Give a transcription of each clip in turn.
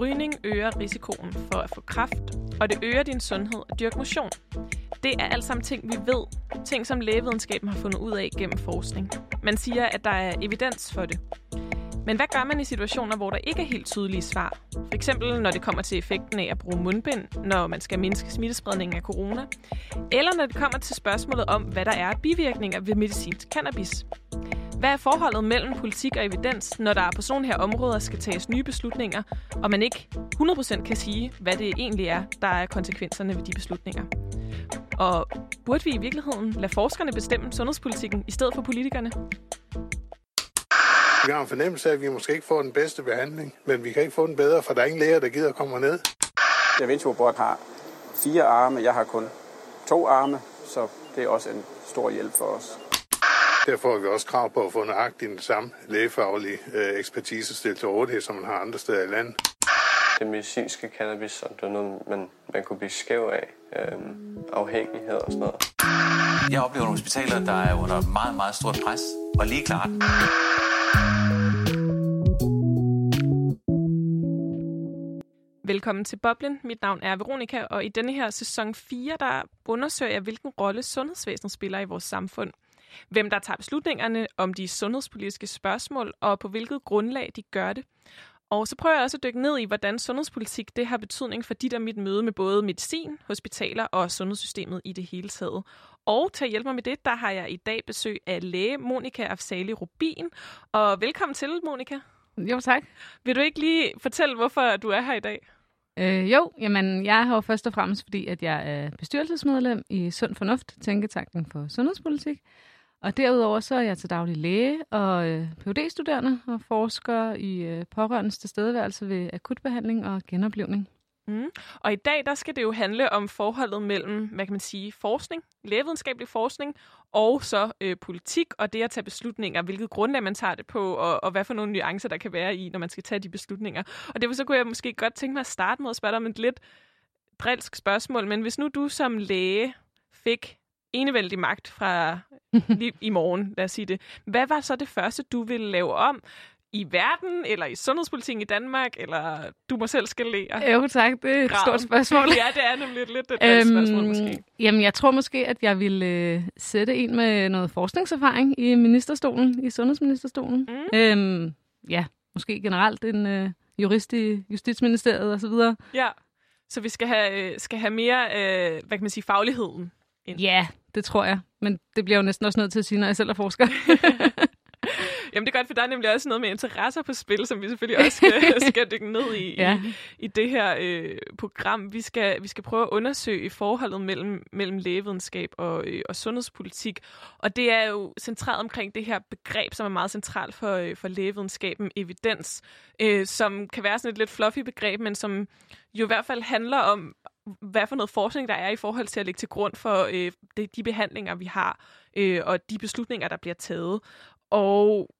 Rygning øger risikoen for at få kræft, og det øger din sundhed at dyrke motion. Det er alt sammen ting, vi ved. Ting, som lægevidenskaben har fundet ud af gennem forskning. Man siger, at der er evidens for det. Men hvad gør man i situationer, hvor der ikke er helt tydelige svar? For eksempel når det kommer til effekten af at bruge mundbind, når man skal mindske smittespredningen af corona. Eller når det kommer til spørgsmålet om, hvad der er bivirkninger ved medicinsk cannabis. Hvad er forholdet mellem politik og evidens, når der på sådan her områder skal tages nye beslutninger, og man ikke 100% kan sige, hvad det egentlig er, der er konsekvenserne ved de beslutninger? Og burde vi i virkeligheden lade forskerne bestemme sundhedspolitikken i stedet for politikerne? Vi har en fornemmelse af, at vi måske ikke får den bedste behandling, men vi kan ikke få den bedre, for der er ingen læger, der gider komme ned. Da Vinci har fire arme, jeg har kun to arme, så det er også en stor hjælp for os. Derfor har vi også krav på at få nøjagtigt den samme lægefaglige øh, ekspertise stillet til rådighed, som man har andre steder i landet. Det medicinske cannabis, så det er noget, man, man kunne blive skæv af. Øhm, afhængighed og sådan noget. Jeg oplever nogle hospitaler, der er under meget, meget stort pres, og lige klart. Velkommen til Boblen. Mit navn er Veronika, og i denne her sæson 4, der undersøger jeg, hvilken rolle sundhedsvæsenet spiller i vores samfund. Hvem der tager beslutningerne om de sundhedspolitiske spørgsmål, og på hvilket grundlag de gør det. Og så prøver jeg også at dykke ned i, hvordan sundhedspolitik det har betydning for dit og mit møde med både medicin, hospitaler og sundhedssystemet i det hele taget. Og til at hjælpe mig med det, der har jeg i dag besøg af læge Monika Afsali Rubin. Og velkommen til, Monika. Jo, tak. Vil du ikke lige fortælle, hvorfor du er her i dag? Øh, jo, jamen, jeg er her først og fremmest, fordi at jeg er bestyrelsesmedlem i Sund Fornuft, Tænketanken for Sundhedspolitik. Og derudover så er jeg til daglig læge og øh, phd studerende og forsker i øh, pårørendes tilstedeværelse ved akutbehandling og genoplevning. Mm. Og i dag der skal det jo handle om forholdet mellem, hvad kan man sige, forskning, lægevidenskabelig forskning, og så øh, politik, og det at tage beslutninger, hvilket grundlag man tager det på, og, og hvad for nogle nuancer der kan være i, når man skal tage de beslutninger. Og derfor så kunne jeg måske godt tænke mig at starte med at spørge dig om et lidt drilsk spørgsmål, men hvis nu du som læge fik enevældig magt fra lige i morgen, lad os sige det. Hvad var så det første, du ville lave om? I verden, eller i sundhedspolitikken i Danmark, eller du må selv skalere? Jo tak, det er et Graven. stort spørgsmål. ja, det er nemlig lidt, lidt et øhm, spørgsmål måske. Jamen, jeg tror måske, at jeg ville øh, sætte en med noget forskningserfaring i ministerstolen, i sundhedsministerstolen. Mm. Øhm, ja, måske generelt en øh, jurist i Justitsministeriet osv. Ja, så vi skal have, øh, skal have mere, øh, hvad kan man sige, fagligheden ind. Ja, det tror jeg. Men det bliver jo næsten også nødt til at sige, når jeg selv er forsker. Jamen det er godt, for der er nemlig også noget med interesser på spil, som vi selvfølgelig også skal, skal dykke ned i, ja. i i det her øh, program. Vi skal, vi skal prøve at undersøge forholdet mellem, mellem lægevidenskab og, øh, og sundhedspolitik. Og det er jo centreret omkring det her begreb, som er meget centralt for, øh, for lægevidenskaben, evidens, øh, som kan være sådan et lidt fluffy begreb, men som jo i hvert fald handler om, hvad for noget forskning der er i forhold til at lægge til grund for øh, de, behandlinger, vi har, øh, og de beslutninger, der bliver taget. Og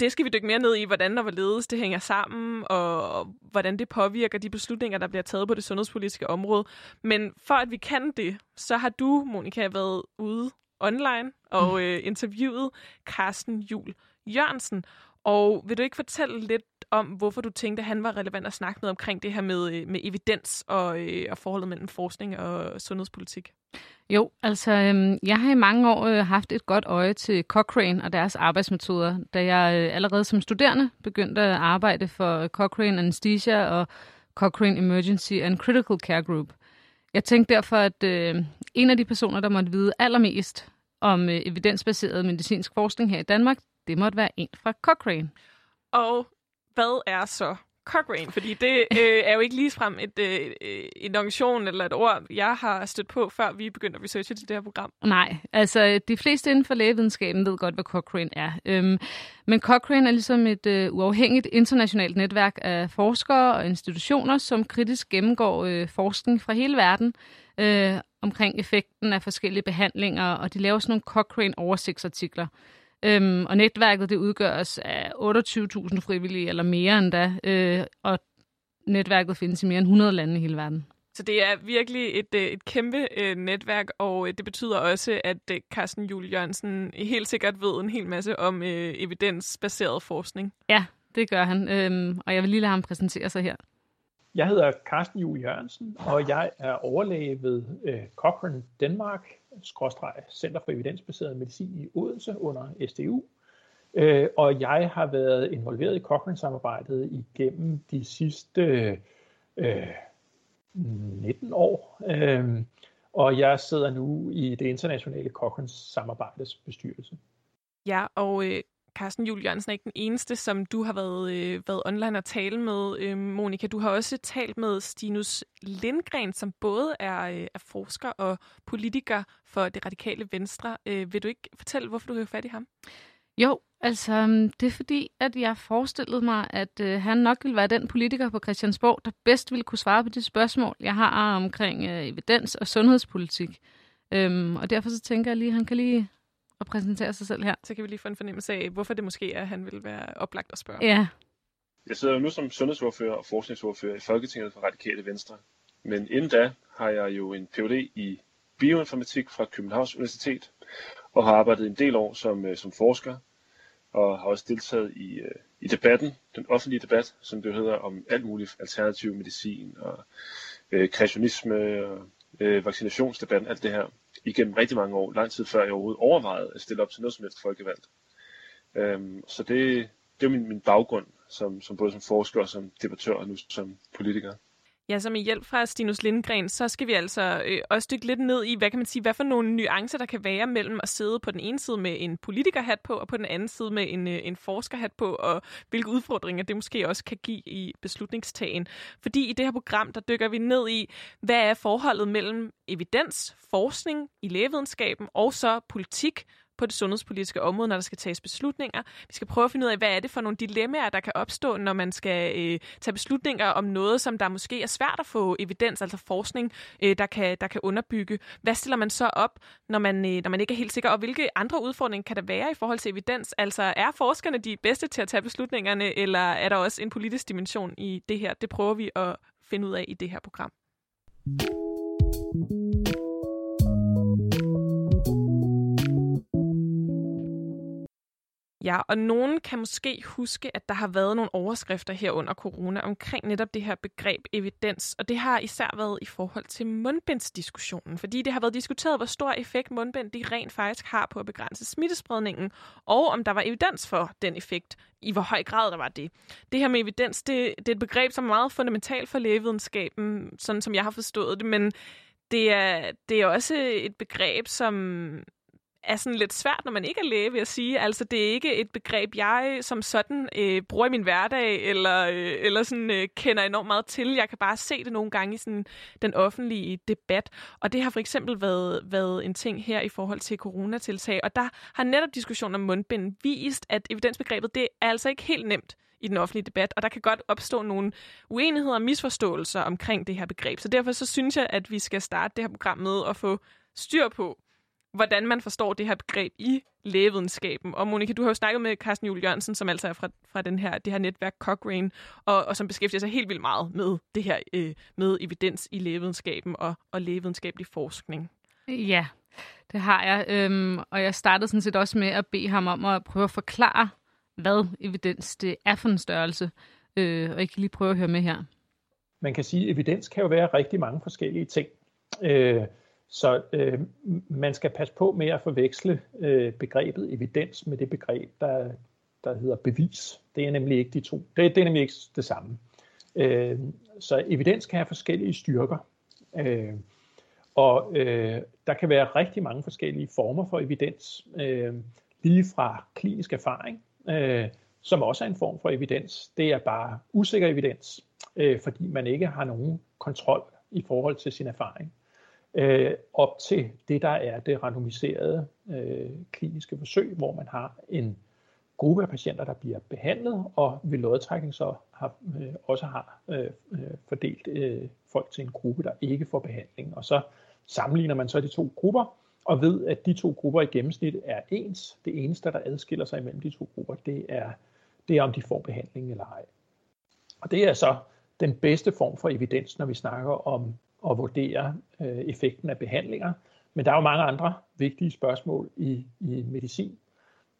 det skal vi dykke mere ned i, hvordan og hvorledes det hænger sammen, og, hvordan det påvirker de beslutninger, der bliver taget på det sundhedspolitiske område. Men for at vi kan det, så har du, Monika, været ude online og mm. øh, interviewet Carsten Jul Jørgensen. Og vil du ikke fortælle lidt om, hvorfor du tænkte, at han var relevant at snakke noget omkring det her med, øh, med evidens og, øh, og forholdet mellem forskning og sundhedspolitik? Jo, altså øhm, jeg har i mange år øh, haft et godt øje til Cochrane og deres arbejdsmetoder, da jeg øh, allerede som studerende begyndte at arbejde for Cochrane Anesthesia og Cochrane Emergency and Critical Care Group. Jeg tænkte derfor, at øh, en af de personer, der måtte vide allermest om øh, evidensbaseret medicinsk forskning her i Danmark, det måtte være en fra Cochrane. Og hvad er så Cochrane? Fordi det øh, er jo ikke ligefrem et, øh, øh, en organisation eller et ord, jeg har stødt på, før vi begyndte at researche til det her program. Nej, altså de fleste inden for lægevidenskaben ved godt, hvad Cochrane er. Øhm, men Cochrane er ligesom et øh, uafhængigt internationalt netværk af forskere og institutioner, som kritisk gennemgår øh, forskning fra hele verden øh, omkring effekten af forskellige behandlinger, og de laver sådan nogle Cochrane-oversigtsartikler. Øhm, og netværket det udgøres af 28.000 frivillige, eller mere end da, øh, og netværket findes i mere end 100 lande i hele verden. Så det er virkelig et, øh, et kæmpe øh, netværk, og øh, det betyder også, at øh, Carsten Jul Jørgensen helt sikkert ved en hel masse om øh, evidensbaseret forskning. Ja, det gør han, øhm, og jeg vil lige lade ham præsentere sig her. jeg hedder Carsten Juhl Jørgensen, og jeg er overlæge ved øh, Cochrane Danmark, Center for Evidensbaseret Medicin i Odense under SDU. Øh, og jeg har været involveret i Cochrane-samarbejdet igennem de sidste øh, 19 år. Øh, og jeg sidder nu i det internationale Cochrane-samarbejdes bestyrelse. Ja, og øh, Carsten Juhl Jørgensen er ikke den eneste, som du har været, øh, været online og tale med, øh, Monika. Du har også talt med Stinus Lindgren, som både er, øh, er forsker og politiker for det radikale venstre. Øh, vil du ikke fortælle, hvorfor du har fat i ham? Jo, altså øhm, det er fordi, at jeg forestillede mig, at øh, han nok ville være den politiker på Christiansborg, der bedst ville kunne svare på de spørgsmål, jeg har omkring øh, evidens og sundhedspolitik. Øhm, og derfor så tænker jeg lige, at han kan lige at præsentere sig selv her. Så kan vi lige få en fornemmelse af, hvorfor det måske er, at han vil være oplagt at spørge. Ja. Jeg sidder jo nu som sundhedsordfører og forskningsordfører i Folketinget for Radikale Venstre. Men inden da har jeg jo en Ph.D. i bioinformatik fra Københavns Universitet, og har arbejdet en del år som, øh, som forsker, og har også deltaget i, øh, i debatten, den offentlige debat, som det hedder, om alt muligt alternativ medicin og øh, kreationisme og øh, vaccinationsdebatten, alt det her igennem rigtig mange år, lang tid før jeg overhovedet overvejede at stille op til noget som helst folkevalgt. Øhm, så det, det er min, min baggrund, som, som både som forsker og som debattør og nu som politiker. Ja, som i hjælp fra Stinus Lindgren, så skal vi altså øh, også dykke lidt ned i, hvad kan man sige, hvad for nogle nuancer, der kan være mellem at sidde på den ene side med en politikerhat på, og på den anden side med en, øh, en forskerhat på, og hvilke udfordringer det måske også kan give i beslutningstagen. Fordi i det her program, der dykker vi ned i, hvad er forholdet mellem evidens, forskning i lægevidenskaben og så politik, på det sundhedspolitiske område, når der skal tages beslutninger. Vi skal prøve at finde ud af, hvad er det for nogle dilemmaer, der kan opstå, når man skal øh, tage beslutninger om noget, som der måske er svært at få evidens, altså forskning, øh, der, kan, der kan underbygge. Hvad stiller man så op, når man, øh, når man ikke er helt sikker? Og hvilke andre udfordringer kan der være i forhold til evidens? Altså er forskerne de bedste til at tage beslutningerne, eller er der også en politisk dimension i det her? Det prøver vi at finde ud af i det her program. Ja, og nogen kan måske huske, at der har været nogle overskrifter her under corona omkring netop det her begreb evidens, og det har især været i forhold til mundbindsdiskussionen, fordi det har været diskuteret, hvor stor effekt mundbind de rent faktisk har på at begrænse smittespredningen, og om der var evidens for den effekt, i hvor høj grad der var det. Det her med evidens, det, det er et begreb, som er meget fundamentalt for lægevidenskaben, sådan som jeg har forstået det, men det er, det er også et begreb, som er sådan lidt svært, når man ikke er læge, vil jeg sige. Altså, det er ikke et begreb, jeg som sådan øh, bruger i min hverdag, eller, øh, eller sådan, øh, kender enormt meget til. Jeg kan bare se det nogle gange i sådan, den offentlige debat. Og det har for eksempel været, været en ting her i forhold til coronatiltag. Og der har netop diskussionen om mundbind vist, at evidensbegrebet, det er altså ikke helt nemt i den offentlige debat, og der kan godt opstå nogle uenigheder og misforståelser omkring det her begreb. Så derfor så synes jeg, at vi skal starte det her program med at få styr på, hvordan man forstår det her begreb i lægevidenskaben. Og Monika, du har jo snakket med Carsten Juhl Jørgensen, som altså er fra, fra den her, det her netværk Cochrane, og, og som beskæftiger sig helt vildt meget med det her øh, med evidens i lægevidenskaben og, og lægevidenskabelig forskning. Ja, det har jeg. Øhm, og jeg startede sådan set også med at bede ham om at prøve at forklare, hvad evidens det er for en størrelse. Øh, og jeg kan lige prøve at høre med her. Man kan sige, at evidens kan jo være rigtig mange forskellige ting. Øh, så øh, man skal passe på med at forveksle øh, begrebet evidens med det begreb, der, der hedder bevis. Det er nemlig ikke de to. Det, det er nemlig ikke det samme. Øh, så evidens kan have forskellige styrker. Øh, og øh, der kan være rigtig mange forskellige former for evidens. Øh, lige fra klinisk erfaring, øh, som også er en form for evidens. Det er bare usikker evidens, øh, fordi man ikke har nogen kontrol i forhold til sin erfaring øh, op til det, der er det randomiserede øh, kliniske forsøg, hvor man har en gruppe af patienter, der bliver behandlet, og ved lodtrækning så har, øh, også har øh, øh, fordelt øh, folk til en gruppe, der ikke får behandling. Og så sammenligner man så de to grupper, og ved, at de to grupper i gennemsnit er ens. Det eneste, der adskiller sig imellem de to grupper, det er, det er om de får behandling eller ej. Og det er så den bedste form for evidens, når vi snakker om at vurdere øh, effekten af behandlinger. Men der er jo mange andre vigtige spørgsmål i, i medicin.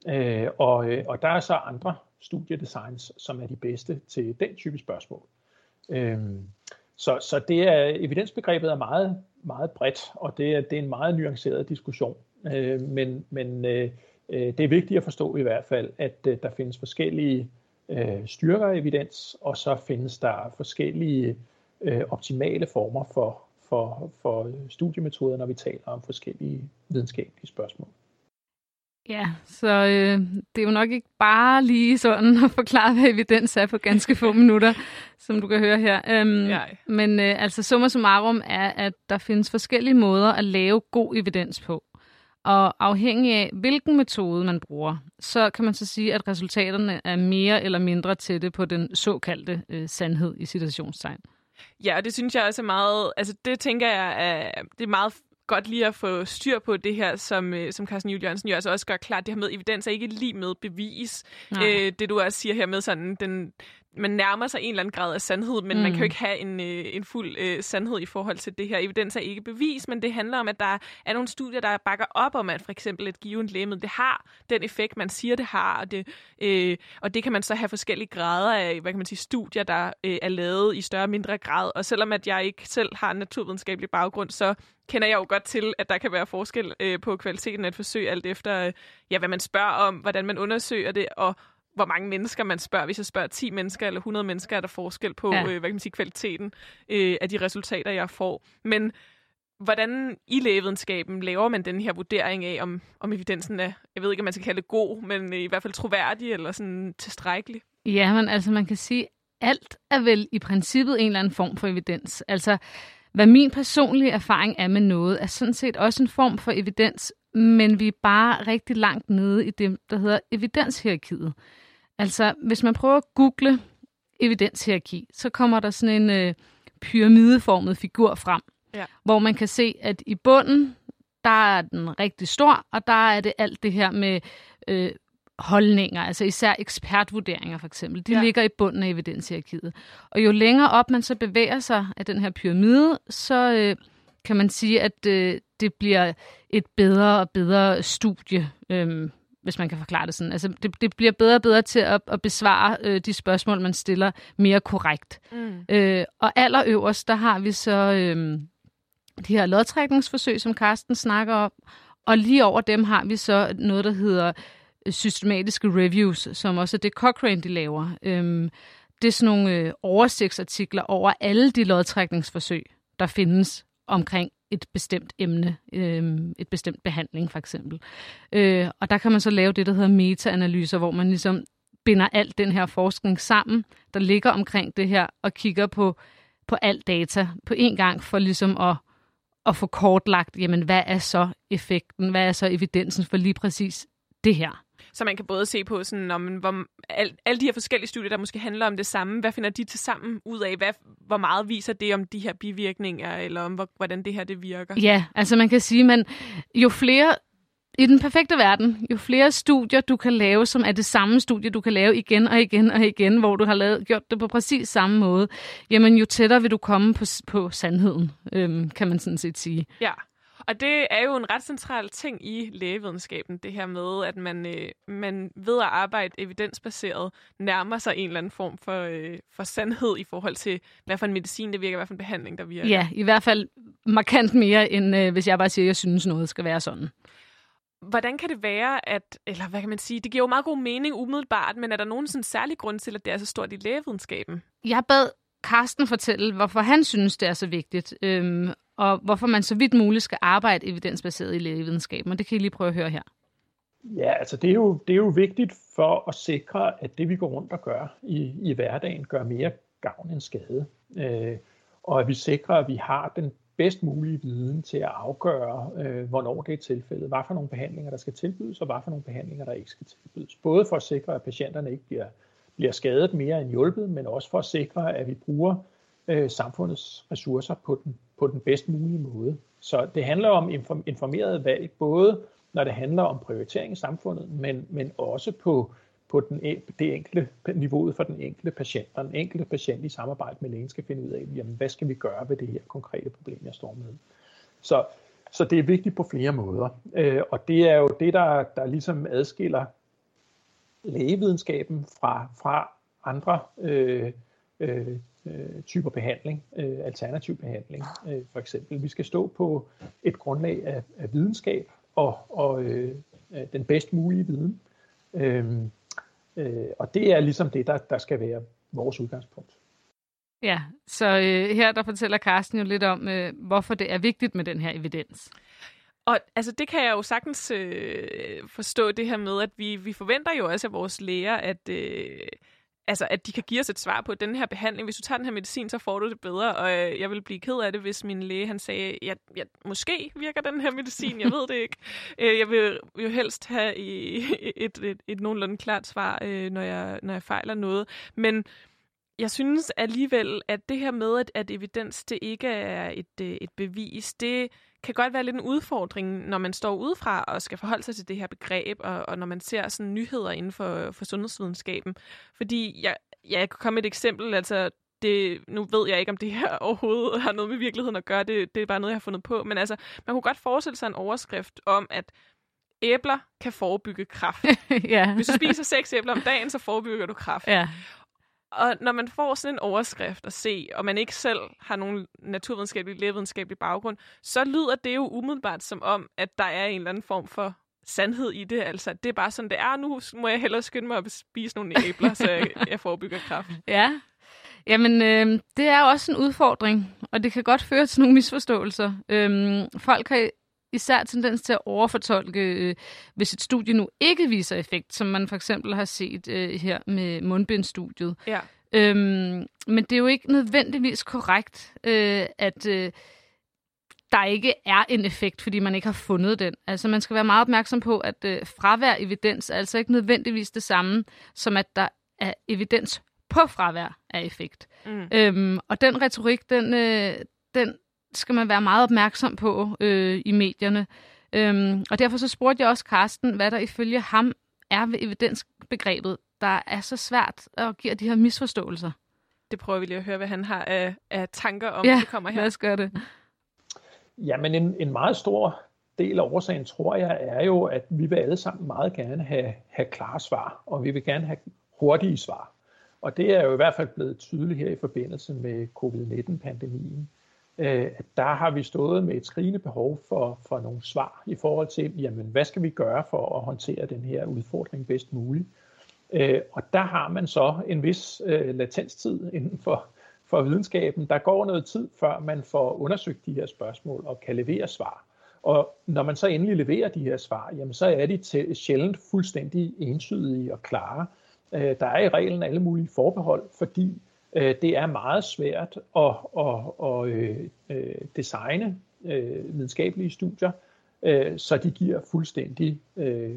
Øh, og, øh, og der er så andre studiedesigns, som er de bedste til den type spørgsmål. Øh, så, så det er, evidensbegrebet er meget, meget bredt, og det er, det er en meget nuanceret diskussion. Øh, men men øh, øh det er vigtigt at forstå i hvert fald, at øh, der findes forskellige øh, styrker af evidens, og så findes der forskellige øh, optimale former for, for, for studiemetoder, når vi taler om forskellige videnskabelige spørgsmål. Ja, så øh, det er jo nok ikke bare lige sådan at forklare, hvad evidens er på ganske få minutter, som du kan høre her. Øhm. Men øh, altså summa summarum er, at der findes forskellige måder at lave god evidens på. Og afhængig af, hvilken metode man bruger, så kan man så sige, at resultaterne er mere eller mindre tætte på den såkaldte øh, sandhed i citationstegn. Ja, og det synes jeg også er meget, altså det tænker jeg, er, det er meget godt lige at få styr på det her, som, øh, som Carsten Juhl Jørgensen jo altså også gør klart, det her med evidens er ikke lige med bevis. Øh, det du også siger her med sådan, den, man nærmer sig en eller anden grad af sandhed, men mm. man kan jo mm. ikke have en, øh, en fuld øh, sandhed i forhold til det her. Evidens er ikke bevis, men det handler om, at der er nogle studier, der bakker op om, at for eksempel et givet lægemiddel, det har den effekt, man siger, det har, og det, øh, og det kan man så have forskellige grader af, hvad kan man sige, studier, der øh, er lavet i større og mindre grad. Og selvom at jeg ikke selv har en naturvidenskabelig baggrund, så kender jeg jo godt til, at der kan være forskel øh, på kvaliteten af et forsøg, alt efter, øh, ja, hvad man spørger om, hvordan man undersøger det, og hvor mange mennesker man spørger. Hvis jeg spørger 10 mennesker eller 100 mennesker, er der forskel på ja. øh, hvad kan man sige, kvaliteten øh, af de resultater, jeg får. Men hvordan i lægevidenskaben laver man den her vurdering af, om, om evidensen er, jeg ved ikke, om man skal kalde det god, men i hvert fald troværdig eller sådan tilstrækkelig? Ja, men altså man kan sige, alt er vel i princippet en eller anden form for evidens. Altså, hvad min personlige erfaring er med noget, er sådan set også en form for evidens, men vi er bare rigtig langt nede i det, der hedder evidenshierarkiet. Altså, hvis man prøver at google evidenshierarki, så kommer der sådan en øh, pyramideformet figur frem, ja. hvor man kan se, at i bunden, der er den rigtig stor, og der er det alt det her med øh, holdninger, altså især ekspertvurderinger for eksempel, de ja. ligger i bunden af evidenshierarkiet. Og jo længere op man så bevæger sig af den her pyramide, så øh, kan man sige, at øh, det bliver et bedre og bedre studie, øh, hvis man kan forklare det sådan. Altså, det, det bliver bedre og bedre til at, at besvare øh, de spørgsmål, man stiller mere korrekt. Mm. Øh, og allerøverst, der har vi så øh, de her lodtrækningsforsøg, som Karsten snakker om, og lige over dem har vi så noget, der hedder systematiske reviews, som også er det Cochrane, de laver. Øh, det er sådan nogle øh, oversigtsartikler over alle de lodtrækningsforsøg, der findes omkring et bestemt emne, øh, et bestemt behandling for eksempel. Øh, og der kan man så lave det, der hedder meta-analyser, hvor man ligesom binder alt den her forskning sammen, der ligger omkring det her, og kigger på, på alt data på en gang, for ligesom at, at få kortlagt, jamen hvad er så effekten, hvad er så evidensen for lige præcis det her. Så man kan både se på, sådan, om, hvor, al, alle de her forskellige studier, der måske handler om det samme, hvad finder de til sammen ud af? Hvad, hvor meget viser det om de her bivirkninger, eller om hvor, hvordan det her det virker? Ja, altså man kan sige, at jo flere i den perfekte verden, jo flere studier du kan lave, som er det samme studie, du kan lave igen og igen og igen, hvor du har lavet, gjort det på præcis samme måde, jamen jo tættere vil du komme på, på sandheden, øhm, kan man sådan set sige. Ja. Og det er jo en ret central ting i lægevidenskaben, det her med, at man, øh, man ved at arbejde evidensbaseret nærmer sig en eller anden form for, øh, for sandhed i forhold til, hvad for en medicin det virker, hvad for en behandling der virker. Ja, i hvert fald markant mere, end øh, hvis jeg bare siger, at jeg synes, noget skal være sådan. Hvordan kan det være, at, eller hvad kan man sige, det giver jo meget god mening umiddelbart, men er der nogen sådan særlig grund til, at det er så stort i lægevidenskaben? Jeg bad Karsten fortælle, hvorfor han synes, det er så vigtigt. Øhm, og hvorfor man så vidt muligt skal arbejde evidensbaseret i lægevidenskaben. Og det kan I lige prøve at høre her. Ja, altså det er jo, det er jo vigtigt for at sikre, at det vi går rundt og gør i, i hverdagen, gør mere gavn end skade. Øh, og at vi sikrer, at vi har den bedst mulige viden til at afgøre, øh, hvornår det er tilfældet, hvad for nogle behandlinger, der skal tilbydes, og hvad for nogle behandlinger, der ikke skal tilbydes. Både for at sikre, at patienterne ikke bliver, bliver skadet mere end hjulpet, men også for at sikre, at vi bruger øh, Øh, samfundets ressourcer på den, på den bedst mulige måde. Så det handler om informeret valg, både når det handler om prioritering i samfundet, men, men også på, på den, det enkelte niveauet for den enkelte patient. Og den enkelte patient i samarbejde med lægen skal finde ud af, jamen, hvad skal vi gøre ved det her konkrete problem, jeg står med. Så, så det er vigtigt på flere måder. Øh, og det er jo det, der, der ligesom adskiller lægevidenskaben fra, fra andre øh, øh, øh, typer behandling, øh, alternativ behandling øh, for eksempel. Vi skal stå på et grundlag af, af videnskab og, og øh, den bedst mulige viden. Øh, øh, og det er ligesom det, der, der skal være vores udgangspunkt. Ja, så øh, her der fortæller Carsten jo lidt om, øh, hvorfor det er vigtigt med den her evidens. Og altså, det kan jeg jo sagtens øh, forstå, det her med, at vi, vi forventer jo også af vores læger, at, øh, altså, at de kan give os et svar på den her behandling. Hvis du tager den her medicin, så får du det bedre. Og øh, jeg vil blive ked af det, hvis min læge han sagde, ja, ja, måske virker den her medicin, jeg ved det ikke. Øh, jeg vil jo helst have et, et, et, et nogenlunde klart svar, øh, når, jeg, når jeg fejler noget. Men jeg synes alligevel, at det her med, at, at evidens det ikke er et, øh, et bevis, det kan godt være lidt en udfordring, når man står udefra og skal forholde sig til det her begreb, og, og når man ser sådan nyheder inden for, for sundhedsvidenskaben. Fordi jeg, ja, jeg kan komme med et eksempel, altså det, nu ved jeg ikke, om det her overhovedet har noget med virkeligheden at gøre, det, det er bare noget, jeg har fundet på, men altså, man kunne godt forestille sig en overskrift om, at æbler kan forebygge kræft. ja. Hvis du spiser seks æbler om dagen, så forebygger du kræft. Ja. Og når man får sådan en overskrift at se, og man ikke selv har nogen naturvidenskabelig, lægevidenskabelig baggrund, så lyder det jo umiddelbart som om, at der er en eller anden form for sandhed i det. Altså, det er bare sådan, det er. Nu må jeg hellere skynde mig at spise nogle æbler, så jeg, jeg forebygger kraft. Ja, Jamen, øh, det er også en udfordring, og det kan godt føre til nogle misforståelser. Øhm, folk har især tendens til at overfortolke, øh, hvis et studie nu ikke viser effekt, som man for eksempel har set øh, her med mundbindstudiet. Ja. Øhm, men det er jo ikke nødvendigvis korrekt, øh, at øh, der ikke er en effekt, fordi man ikke har fundet den. Altså man skal være meget opmærksom på, at øh, fravær evidens er altså ikke nødvendigvis det samme, som at der er evidens på fravær af effekt. Mm. Øhm, og den retorik, den, øh, den skal man være meget opmærksom på øh, i medierne. Øhm, og derfor så spurgte jeg også Carsten, hvad der ifølge ham er ved evidensbegrebet, der er så svært at give de her misforståelser. Det prøver vi lige at høre, hvad han har af, af tanker om, ja, det kommer her. lad os gøre det. Jamen en, en meget stor del af årsagen, tror jeg, er jo, at vi vil alle sammen meget gerne have, have klare svar, og vi vil gerne have hurtige svar. Og det er jo i hvert fald blevet tydeligt her i forbindelse med covid-19-pandemien øh, der har vi stået med et skrigende behov for, for nogle svar i forhold til, jamen, hvad skal vi gøre for at håndtere den her udfordring bedst muligt. Øh, og der har man så en vis øh, latenstid inden for, for videnskaben. Der går noget tid, før man får undersøgt de her spørgsmål og kan levere svar. Og når man så endelig leverer de her svar, jamen så er de til, sjældent fuldstændig entydige og klare. Øh, der er i reglen alle mulige forbehold, fordi Øh, det er meget svært at, at, at, øh, øh, designe øh, videnskabelige studier, øh, så de giver fuldstændig øh,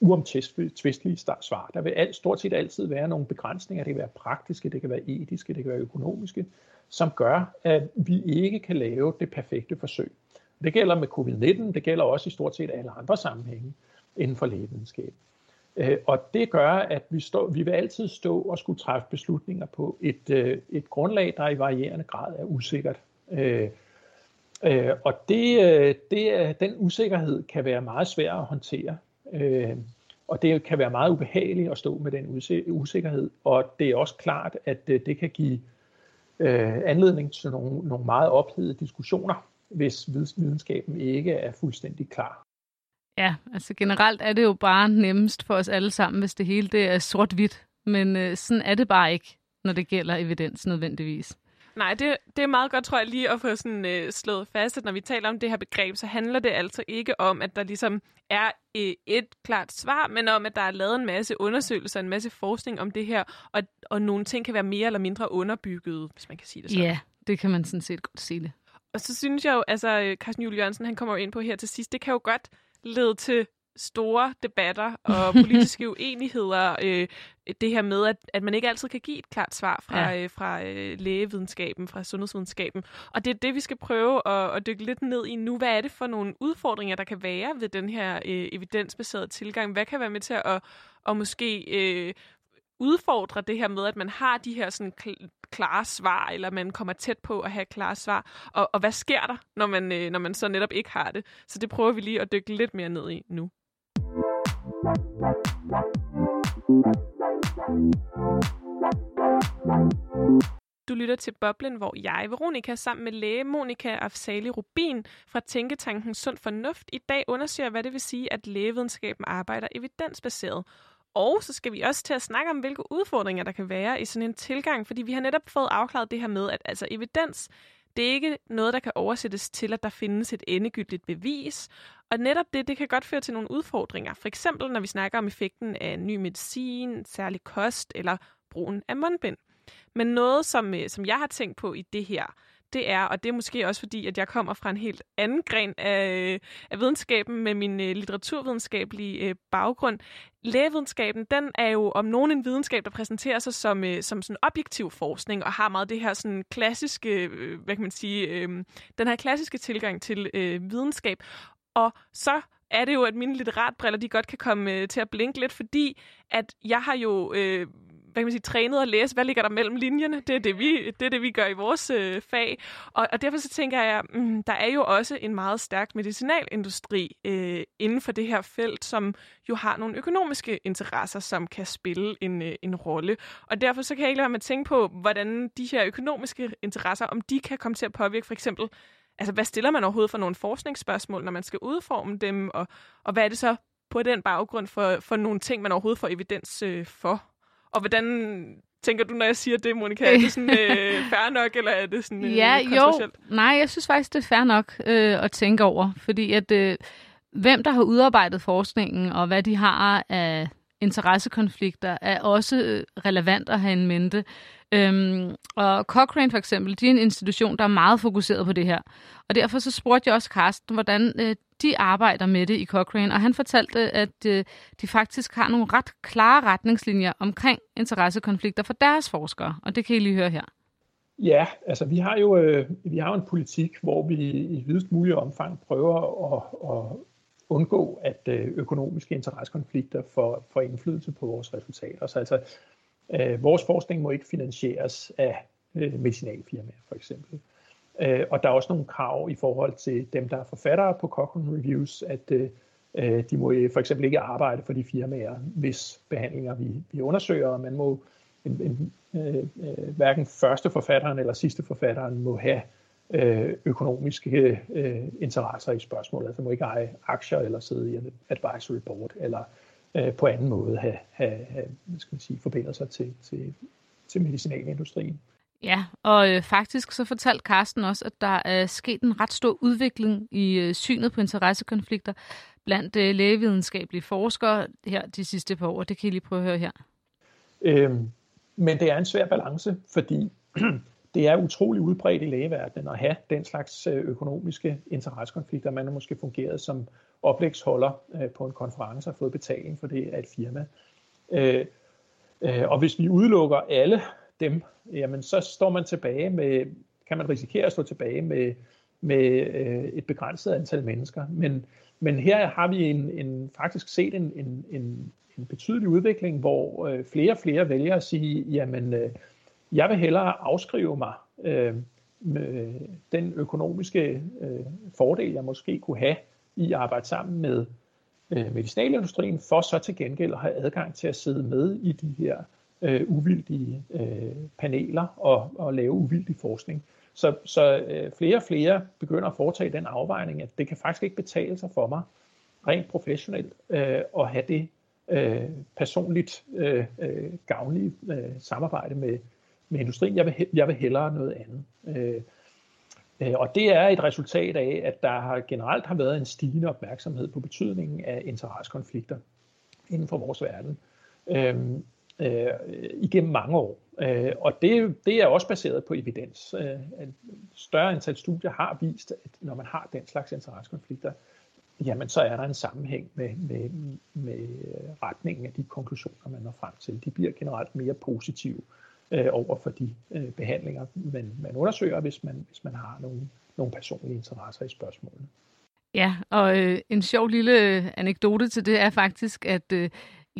uomtvistelige svar. Der vil alt, stort set altid være nogle begrænsninger. Det kan være praktiske, det kan være etiske, det kan være økonomiske, som gør, at vi ikke kan lave det perfekte forsøg. Det gælder med covid-19, det gælder også i stort set alle andre sammenhænge inden for lægevidenskab. Øh, og det gør, at vi, står, vi vil altid stå og skulle træffe beslutninger på et, øh, et grundlag, der i varierende grad er usikkert. Øh, og det, det, den usikkerhed kan være meget svær at håndtere. Og det kan være meget ubehageligt at stå med den usikkerhed. Og det er også klart, at det kan give anledning til nogle, nogle meget ophedede diskussioner, hvis videnskaben ikke er fuldstændig klar. Ja, altså generelt er det jo bare nemmest for os alle sammen, hvis det hele det er sort-hvidt. Men øh, sådan er det bare ikke, når det gælder evidens nødvendigvis. Nej, det, det er meget godt, tror jeg, lige at få sådan, øh, slået fast, at når vi taler om det her begreb, så handler det altså ikke om, at der ligesom er øh, et klart svar, men om, at der er lavet en masse undersøgelser, en masse forskning om det her, og, og nogle ting kan være mere eller mindre underbygget, hvis man kan sige det sådan. Ja, det kan man sådan set godt sige det. Og så synes jeg jo, altså øh, Carsten Juhl Jørgensen, han kommer jo ind på her til sidst, det kan jo godt lede til store debatter og politiske uenigheder. Øh, det her med, at, at man ikke altid kan give et klart svar fra, ja. øh, fra øh, lægevidenskaben, fra sundhedsvidenskaben. Og det er det, vi skal prøve at, at dykke lidt ned i nu. Hvad er det for nogle udfordringer, der kan være ved den her øh, evidensbaserede tilgang? Hvad kan være med til at, at måske øh, udfordre det her med, at man har de her sådan klare svar, eller man kommer tæt på at have klare svar. Og, og hvad sker der, når man, øh, når man så netop ikke har det? Så det prøver vi lige at dykke lidt mere ned i nu. Du lytter til Boblen, hvor jeg, Veronika, sammen med læge Monika Afsali Rubin fra Tænketanken Sund Fornuft, i dag undersøger, hvad det vil sige, at lægevidenskaben arbejder evidensbaseret. Og så skal vi også til at snakke om, hvilke udfordringer der kan være i sådan en tilgang, fordi vi har netop fået afklaret det her med, at altså evidens, det er ikke noget, der kan oversættes til, at der findes et endegyldigt bevis. Og netop det, det kan godt føre til nogle udfordringer. For eksempel, når vi snakker om effekten af ny medicin, særlig kost eller brugen af mundbind. Men noget, som, øh, som jeg har tænkt på i det her, det er, og det er måske også fordi, at jeg kommer fra en helt anden gren af, af videnskaben med min øh, litteraturvidenskabelige øh, baggrund. Lægevidenskaben, den er jo om nogen en videnskab, der præsenterer sig som, øh, som sådan objektiv forskning, og har meget det her sådan klassiske, øh, hvad kan man sige, øh, den her klassiske tilgang til øh, videnskab. Og så er det jo, at mine litteratbriller, de godt kan komme øh, til at blinke lidt, fordi at jeg har jo øh, hvad kan man sige, trænet at læse, hvad ligger der mellem linjerne. Det er det, vi, det, er det, vi gør i vores øh, fag. Og, og derfor så tænker jeg, mm, der er jo også en meget stærk medicinalindustri øh, inden for det her felt, som jo har nogle økonomiske interesser, som kan spille en, øh, en rolle. Og derfor så kan jeg ikke lade være med at tænke på, hvordan de her økonomiske interesser, om de kan komme til at påvirke for eksempel altså hvad stiller man overhovedet for nogle forskningsspørgsmål, når man skal udforme dem, og, og hvad er det så på den baggrund for, for nogle ting, man overhovedet får evidens øh, for? Og hvordan tænker du, når jeg siger det, Monika? Er det sådan øh, fair nok, eller er det sådan øh, Ja, jo. Nej, jeg synes faktisk, det er fair nok øh, at tænke over. Fordi at øh, hvem, der har udarbejdet forskningen, og hvad de har af interessekonflikter, er også øh, relevant at have en mente. Øhm, og Cochrane for eksempel, de er en institution, der er meget fokuseret på det her. Og derfor så spurgte jeg også Carsten, hvordan øh, de arbejder med det i Cochrane, og han fortalte, at øh, de faktisk har nogle ret klare retningslinjer omkring interessekonflikter for deres forskere, og det kan I lige høre her. Ja, altså vi har jo øh, vi har jo en politik, hvor vi i videst mulig omfang prøver at, at undgå, at øh, økonomiske interessekonflikter får, får indflydelse på vores resultater. Så altså, øh, vores forskning må ikke finansieres af øh, medicinalfirmaer, for eksempel. Øh, og der er også nogle krav i forhold til dem, der er forfattere på Cochrane Reviews, at øh, øh de må øh, for eksempel ikke arbejde for de firmaer, hvis behandlinger vi, vi undersøger, og man må en, en, øh, øh, hverken første forfatteren eller sidste forfatteren må have øh, økonomiske øh, interesser i spørgsmålet. Altså må ikke eje aktier eller sidde i en advisory board, eller øh, på anden måde have, have, have skal man sige, forbindet sig til, til, til medicinalindustrien. Ja, og øh, faktisk så fortalte Carsten også, at der er sket en ret stor udvikling i øh, synet på interessekonflikter blandt øh, lægevidenskabelige forskere her de sidste par år. Det kan I lige prøve at høre her. Øhm, men det er en svær balance, fordi det er utrolig udbredt i lægeverdenen at have den slags øh, økonomiske interessekonflikter. Man har måske fungeret som oplægsholder øh, på en konference og fået betaling for det af et firma. Øh, øh, og hvis vi udelukker alle dem, jamen så står man tilbage med, kan man risikere at stå tilbage med, med øh, et begrænset antal mennesker. Men, men her har vi en, en, faktisk set en, en, en, en betydelig udvikling, hvor øh, flere og flere vælger at sige, jamen jeg vil hellere afskrive mig øh, med den økonomiske øh, fordel, jeg måske kunne have i at arbejde sammen med øh, medicinalindustrien, for så til gengæld at have adgang til at sidde med i de her øh, uvildige øh, paneler og, og lave uvildig forskning. Så, så øh, flere og flere begynder at foretage den afvejning, at det kan faktisk ikke betale sig for mig rent professionelt øh, at have det øh, personligt øh, øh, gavnlige øh, samarbejde med med industrien. Jeg vil, jeg vil hellere noget andet. Øh, øh, Øh, og det er et resultat af, at der har generelt har været en stigende opmærksomhed på betydningen af interessekonflikter inden for vores verden øh, øh, igennem mange år. Øh, og det, det er også baseret på evidens. Øh, et større antal studier har vist, at når man har den slags interessekonflikter, jamen så er der en sammenhæng med, med, med øh, retningen af de konklusioner, man når frem til. De bliver generelt mere positive øh, Øh, over for de øh, behandlinger, man, man undersøger, hvis man, hvis man har nogle, nogle personlige interesser i spørgsmålene. Ja, og øh, en sjov lille øh, anekdote til det er faktisk, at øh,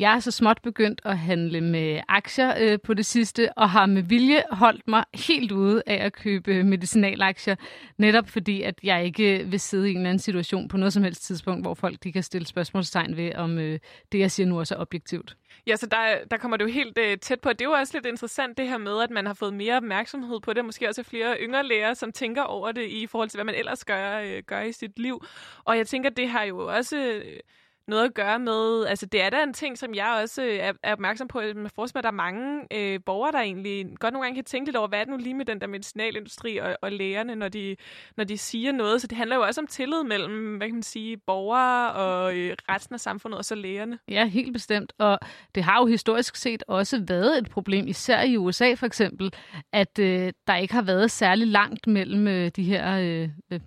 jeg er så småt begyndt at handle med aktier øh, på det sidste, og har med vilje holdt mig helt ude af at købe medicinalaktier, netop fordi, at jeg ikke vil sidde i en eller anden situation på noget som helst tidspunkt, hvor folk de kan stille spørgsmålstegn ved, om øh, det, jeg siger nu, er så objektivt. Ja, så der, der kommer det jo helt øh, tæt på. Det er jo også lidt interessant det her med, at man har fået mere opmærksomhed på det. Måske også flere yngre læger, som tænker over det i forhold til, hvad man ellers gør, øh, gør i sit liv. Og jeg tænker, det har jo også... Øh, noget at gøre med, altså det er da en ting, som jeg også øh, er, er opmærksom på, at man forestiller, at der er mange øh, borgere, der egentlig godt nogle gange kan tænke lidt over, hvad er det nu lige med den der medicinalindustri og, og lægerne, når de, når de siger noget. Så det handler jo også om tillid mellem, hvad kan man sige, borgere og øh, resten af samfundet, og så lægerne. Ja, helt bestemt. Og det har jo historisk set også været et problem, især i USA for eksempel, at øh, der ikke har været særlig langt mellem øh, de her, øh, øh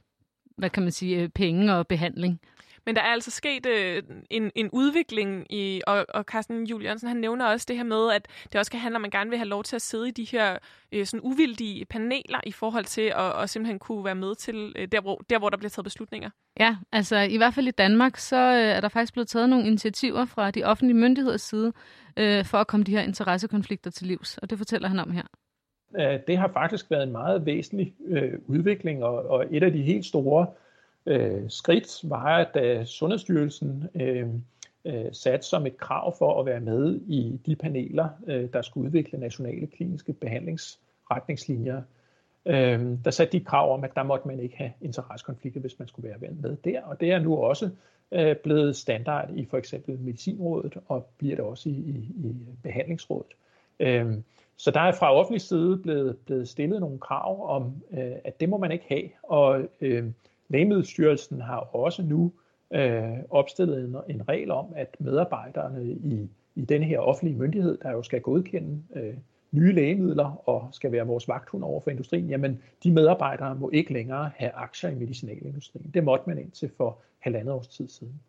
hvad kan man sige, øh, penge og behandling. Men der er altså sket øh, en, en udvikling i, og, og Carsten Juliansen han nævner også det her med, at det også kan handle om, at man gerne vil have lov til at sidde i de her øh, sådan uvildige paneler i forhold til at og simpelthen kunne være med til øh, der, hvor, der, hvor der bliver taget beslutninger. Ja, altså i hvert fald i Danmark, så øh, er der faktisk blevet taget nogle initiativer fra de offentlige myndigheders side øh, for at komme de her interessekonflikter til livs, og det fortæller han om her. Det har faktisk været en meget væsentlig øh, udvikling, og, og et af de helt store øh, skridt var, at da Sundhedsstyrelsen øh, øh, sat som et krav for at være med i de paneler, øh, der skulle udvikle nationale kliniske behandlingsretningslinjer. Øh, der satte de krav om, at der måtte man ikke have interessekonflikter, hvis man skulle være med der. Og det er nu også øh, blevet standard i for eksempel Medicinrådet, og bliver det også i, i, i Behandlingsrådet. Øh, så der er fra offentlig side blevet, blevet stillet nogle krav om, øh, at det må man ikke have. Og øh, Lægemiddelstyrelsen har også nu øh, opstillet en, en regel om, at medarbejderne i, i denne her offentlige myndighed, der jo skal godkende øh, nye lægemidler og skal være vores vagthund over for industrien, jamen de medarbejdere må ikke længere have aktier i medicinalindustrien. Det måtte man indtil for halvandet års tid siden.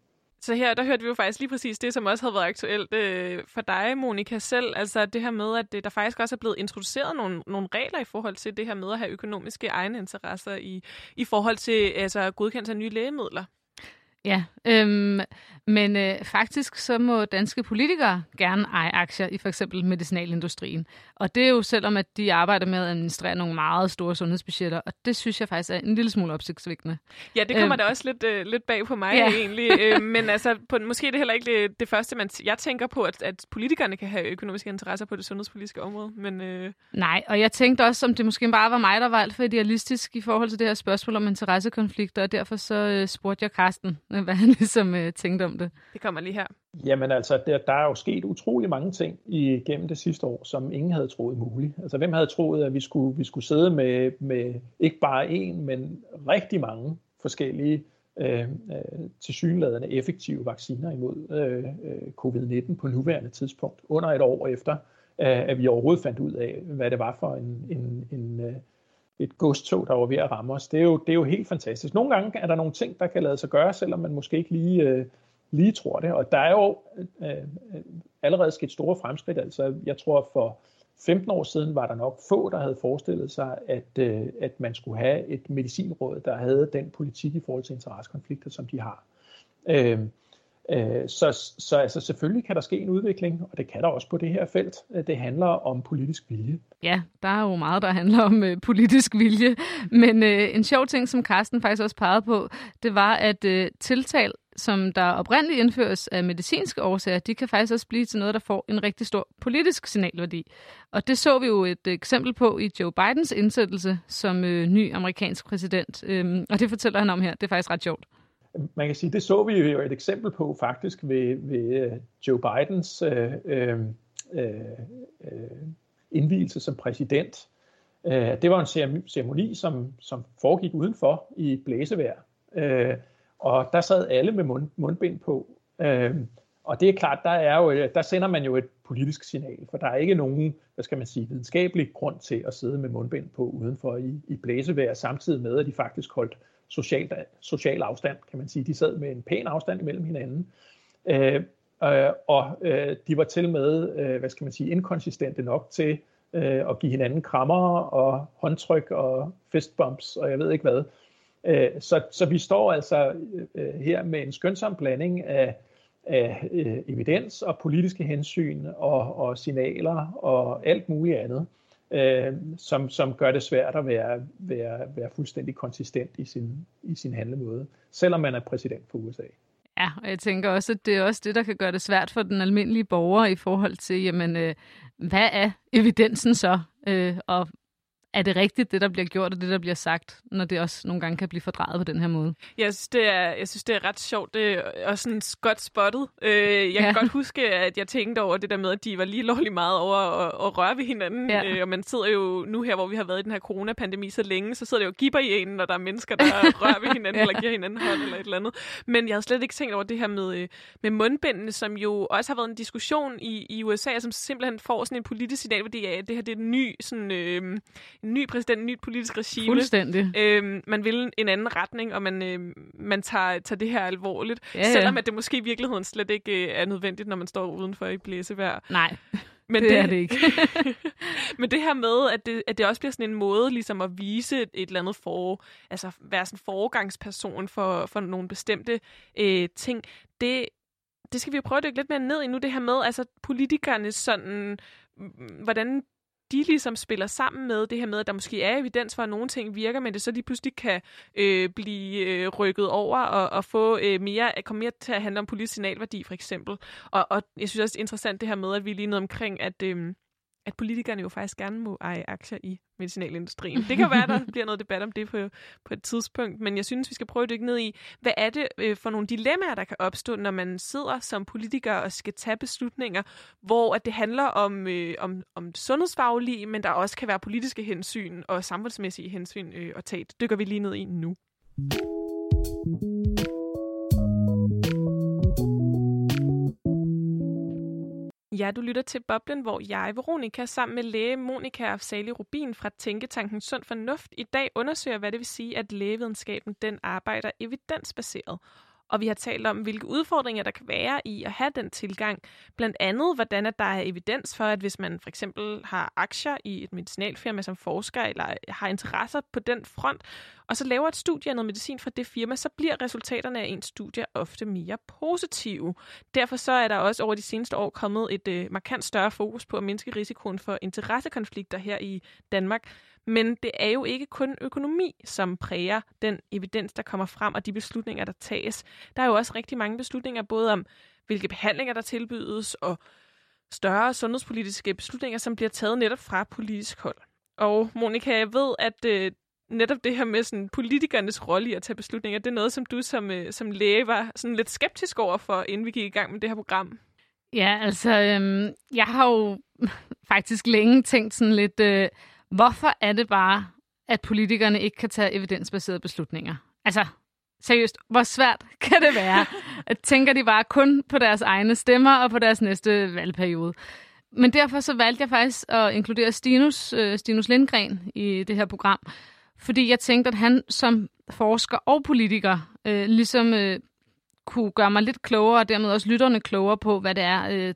Så her, der hørte vi jo faktisk lige præcis det, som også havde været aktuelt øh, for dig, Monika, selv. Altså det her med, at det, der faktisk også er blevet introduceret nogle, nogle regler i forhold til det her med at have økonomiske egeninteresser i, i forhold til altså, godkendelse af nye lægemidler. Ja, øhm, men øh, faktisk så må danske politikere gerne eje aktier i for eksempel medicinalindustrien. Og det er jo selvom, at de arbejder med at administrere nogle meget store sundhedsbudgetter, og det synes jeg faktisk er en lille smule opsigtsvækkende. Ja, det kommer øhm, da også lidt, øh, lidt bag på mig ja. egentlig. øh, men altså, på, måske er det heller ikke det, det første, man jeg tænker på, at, at politikerne kan have økonomiske interesser på det sundhedspolitiske område. Men, øh... Nej, og jeg tænkte også, om det måske bare var mig, der var alt for idealistisk i forhold til det her spørgsmål om interessekonflikter, og derfor så øh, spurgte jeg Karsten, hvad han ligesom øh, tænkte om det. Det kommer lige her. Jamen altså, der, der er jo sket utrolig mange ting igennem det sidste år, som ingen havde troet muligt. Altså, hvem havde troet, at vi skulle, vi skulle sidde med, med ikke bare én, men rigtig mange forskellige øh, øh, tilsyneladende effektive vacciner imod øh, øh covid-19 på nuværende tidspunkt, under et år efter, øh, at vi overhovedet fandt ud af, hvad det var for en, en, en øh, et godstog, der var ved at ramme os. Det er, jo, det er jo helt fantastisk. Nogle gange er der nogle ting, der kan lade sig gøre, selvom man måske ikke lige, øh, lige tror det. Og der er jo øh, øh allerede sket store fremskridt. Altså, jeg tror for 15 år siden var der nok få, der havde forestillet sig, at, øh, at man skulle have et medicinråd, der havde den politik i forhold til interessekonflikter, som de har. Øh, Øh, så, så altså, selvfølgelig kan der ske en udvikling, og det kan der også på det her felt. Øh, det handler om politisk vilje. Ja, der er jo meget, der handler om øh, politisk vilje. Men øh, en sjov ting, som Carsten faktisk også pegede på, det var, at øh, tiltal, som der oprindeligt indføres af medicinske årsager, de kan faktisk også blive til noget, der får en rigtig stor politisk signalværdi. Og det så vi jo et eksempel på i Joe Bidens indsættelse som øh, ny amerikansk præsident. Øhm, og det fortæller han om her. Det er faktisk ret sjovt man kan sige, det så vi jo et eksempel på faktisk ved, ved øh, Joe Bidens øh, øh, øh, indvielse som præsident. Øh, det var en ceremoni, som, som foregik udenfor i blæsevejr. Øh, og der sad alle med mund, mundbind på. Øh, og det er klart, der, er jo, øh, der sender man jo et politisk signal, for der er ikke nogen, hvad skal man sige, videnskabelig grund til at sidde med mundbind på udenfor i, i blæsevejr, samtidig med, at de faktisk holdt social, social afstand, kan man sige. De sad med en pæn afstand imellem hinanden. Øh, øh, og øh, de var til med, øh, hvad skal man sige, inkonsistente nok til øh, at give hinanden krammer og håndtryk og fistbumps og jeg ved ikke hvad. Øh, så, så vi står altså øh, her med en skønsom blanding af, af øh, evidens og politiske hensyn og, og signaler og alt muligt andet, øh, som, som gør det svært at være, være, være fuldstændig konsistent i sin, i sin handlemåde, selvom man er præsident for USA. Ja, og jeg tænker også, at det er også det, der kan gøre det svært for den almindelige borger i forhold til, jamen, øh, hvad er evidensen så? Øh, og er det rigtigt, det der bliver gjort, og det der bliver sagt, når det også nogle gange kan blive fordrejet på den her måde? Jeg synes, det er, jeg synes, det er ret sjovt. Det er også sådan godt spottet. Øh, jeg ja. kan godt huske, at jeg tænkte over det der med, at de var lige lovlig meget over at, at røre ved hinanden. Ja. Øh, og man sidder jo nu her, hvor vi har været i den her coronapandemi så længe, så sidder det jo giver i en, når der er mennesker, der rører ved hinanden, ja. eller giver hinanden hånd eller et eller andet. Men jeg havde slet ikke tænkt over det her med, øh, med mundbindene, som jo også har været en diskussion i, i USA, som simpelthen får sådan en politisk signal, fordi at det her det er en ny, sådan, øh, ny præsident, en ny politisk regime. Fuldstændig. Øh, man vil en anden retning, og man, øh, man tager, tager det her alvorligt. Ja, Selvom at det måske i virkeligheden slet ikke øh, er nødvendigt, når man står udenfor i blæsevejr. Nej. Men det, det er det ikke. men det her med, at det, at det også bliver sådan en måde ligesom at vise et, et eller andet for, altså være sådan en foregangsperson for, for nogle bestemte øh, ting, det, det skal vi jo prøve at dykke lidt mere ned i nu, det her med, altså politikerne sådan, hvordan de ligesom spiller sammen med det her med, at der måske er evidens for, at nogle ting virker, men det så lige pludselig kan øh, blive øh, rykket over og, og få øh, mere, at komme mere til at handle om politisk signalværdi, for eksempel. Og, og jeg synes også, det er interessant det her med, at vi lige noget omkring, at... Øh, at politikerne jo faktisk gerne må eje aktier i medicinalindustrien. Det kan være, der bliver noget debat om det på, på et tidspunkt, men jeg synes, vi skal prøve at dykke ned i, hvad er det øh, for nogle dilemmaer, der kan opstå, når man sidder som politiker og skal tage beslutninger, hvor at det handler om, øh, om, om sundhedsfaglige, men der også kan være politiske hensyn og samfundsmæssige hensyn øh, at tage. Det dykker vi lige ned i nu. Ja, du lytter til Boblen, hvor jeg, Veronika, sammen med læge Monika og Sali Rubin fra Tænketanken Sund Fornuft, i dag undersøger, hvad det vil sige, at lægevidenskaben den arbejder evidensbaseret. Og vi har talt om, hvilke udfordringer der kan være i at have den tilgang. Blandt andet, hvordan at der er evidens for, at hvis man for eksempel har aktier i et medicinalfirma som forsker, eller har interesser på den front, og så laver et studie af noget medicin fra det firma, så bliver resultaterne af ens studie ofte mere positive. Derfor så er der også over de seneste år kommet et øh, markant større fokus på at mindske risikoen for interessekonflikter her i Danmark. Men det er jo ikke kun økonomi, som præger den evidens, der kommer frem, og de beslutninger, der tages. Der er jo også rigtig mange beslutninger, både om hvilke behandlinger, der tilbydes, og større sundhedspolitiske beslutninger, som bliver taget netop fra politisk hold. Og Monika, jeg ved, at øh, netop det her med sådan, politikernes rolle i at tage beslutninger, det er noget, som du som, øh, som læge var sådan lidt skeptisk over for, inden vi gik i gang med det her program. Ja, altså, øhm, jeg har jo faktisk længe tænkt sådan lidt, øh, hvorfor er det bare, at politikerne ikke kan tage evidensbaserede beslutninger? Altså, seriøst, hvor svært kan det være? At tænker de bare kun på deres egne stemmer og på deres næste valgperiode? Men derfor så valgte jeg faktisk at inkludere Stinus, øh, Stinus Lindgren i det her program, fordi jeg tænkte, at han som forsker og politiker øh, ligesom øh, kunne gøre mig lidt klogere, og dermed også lytterne klogere på, hvad det er, øh,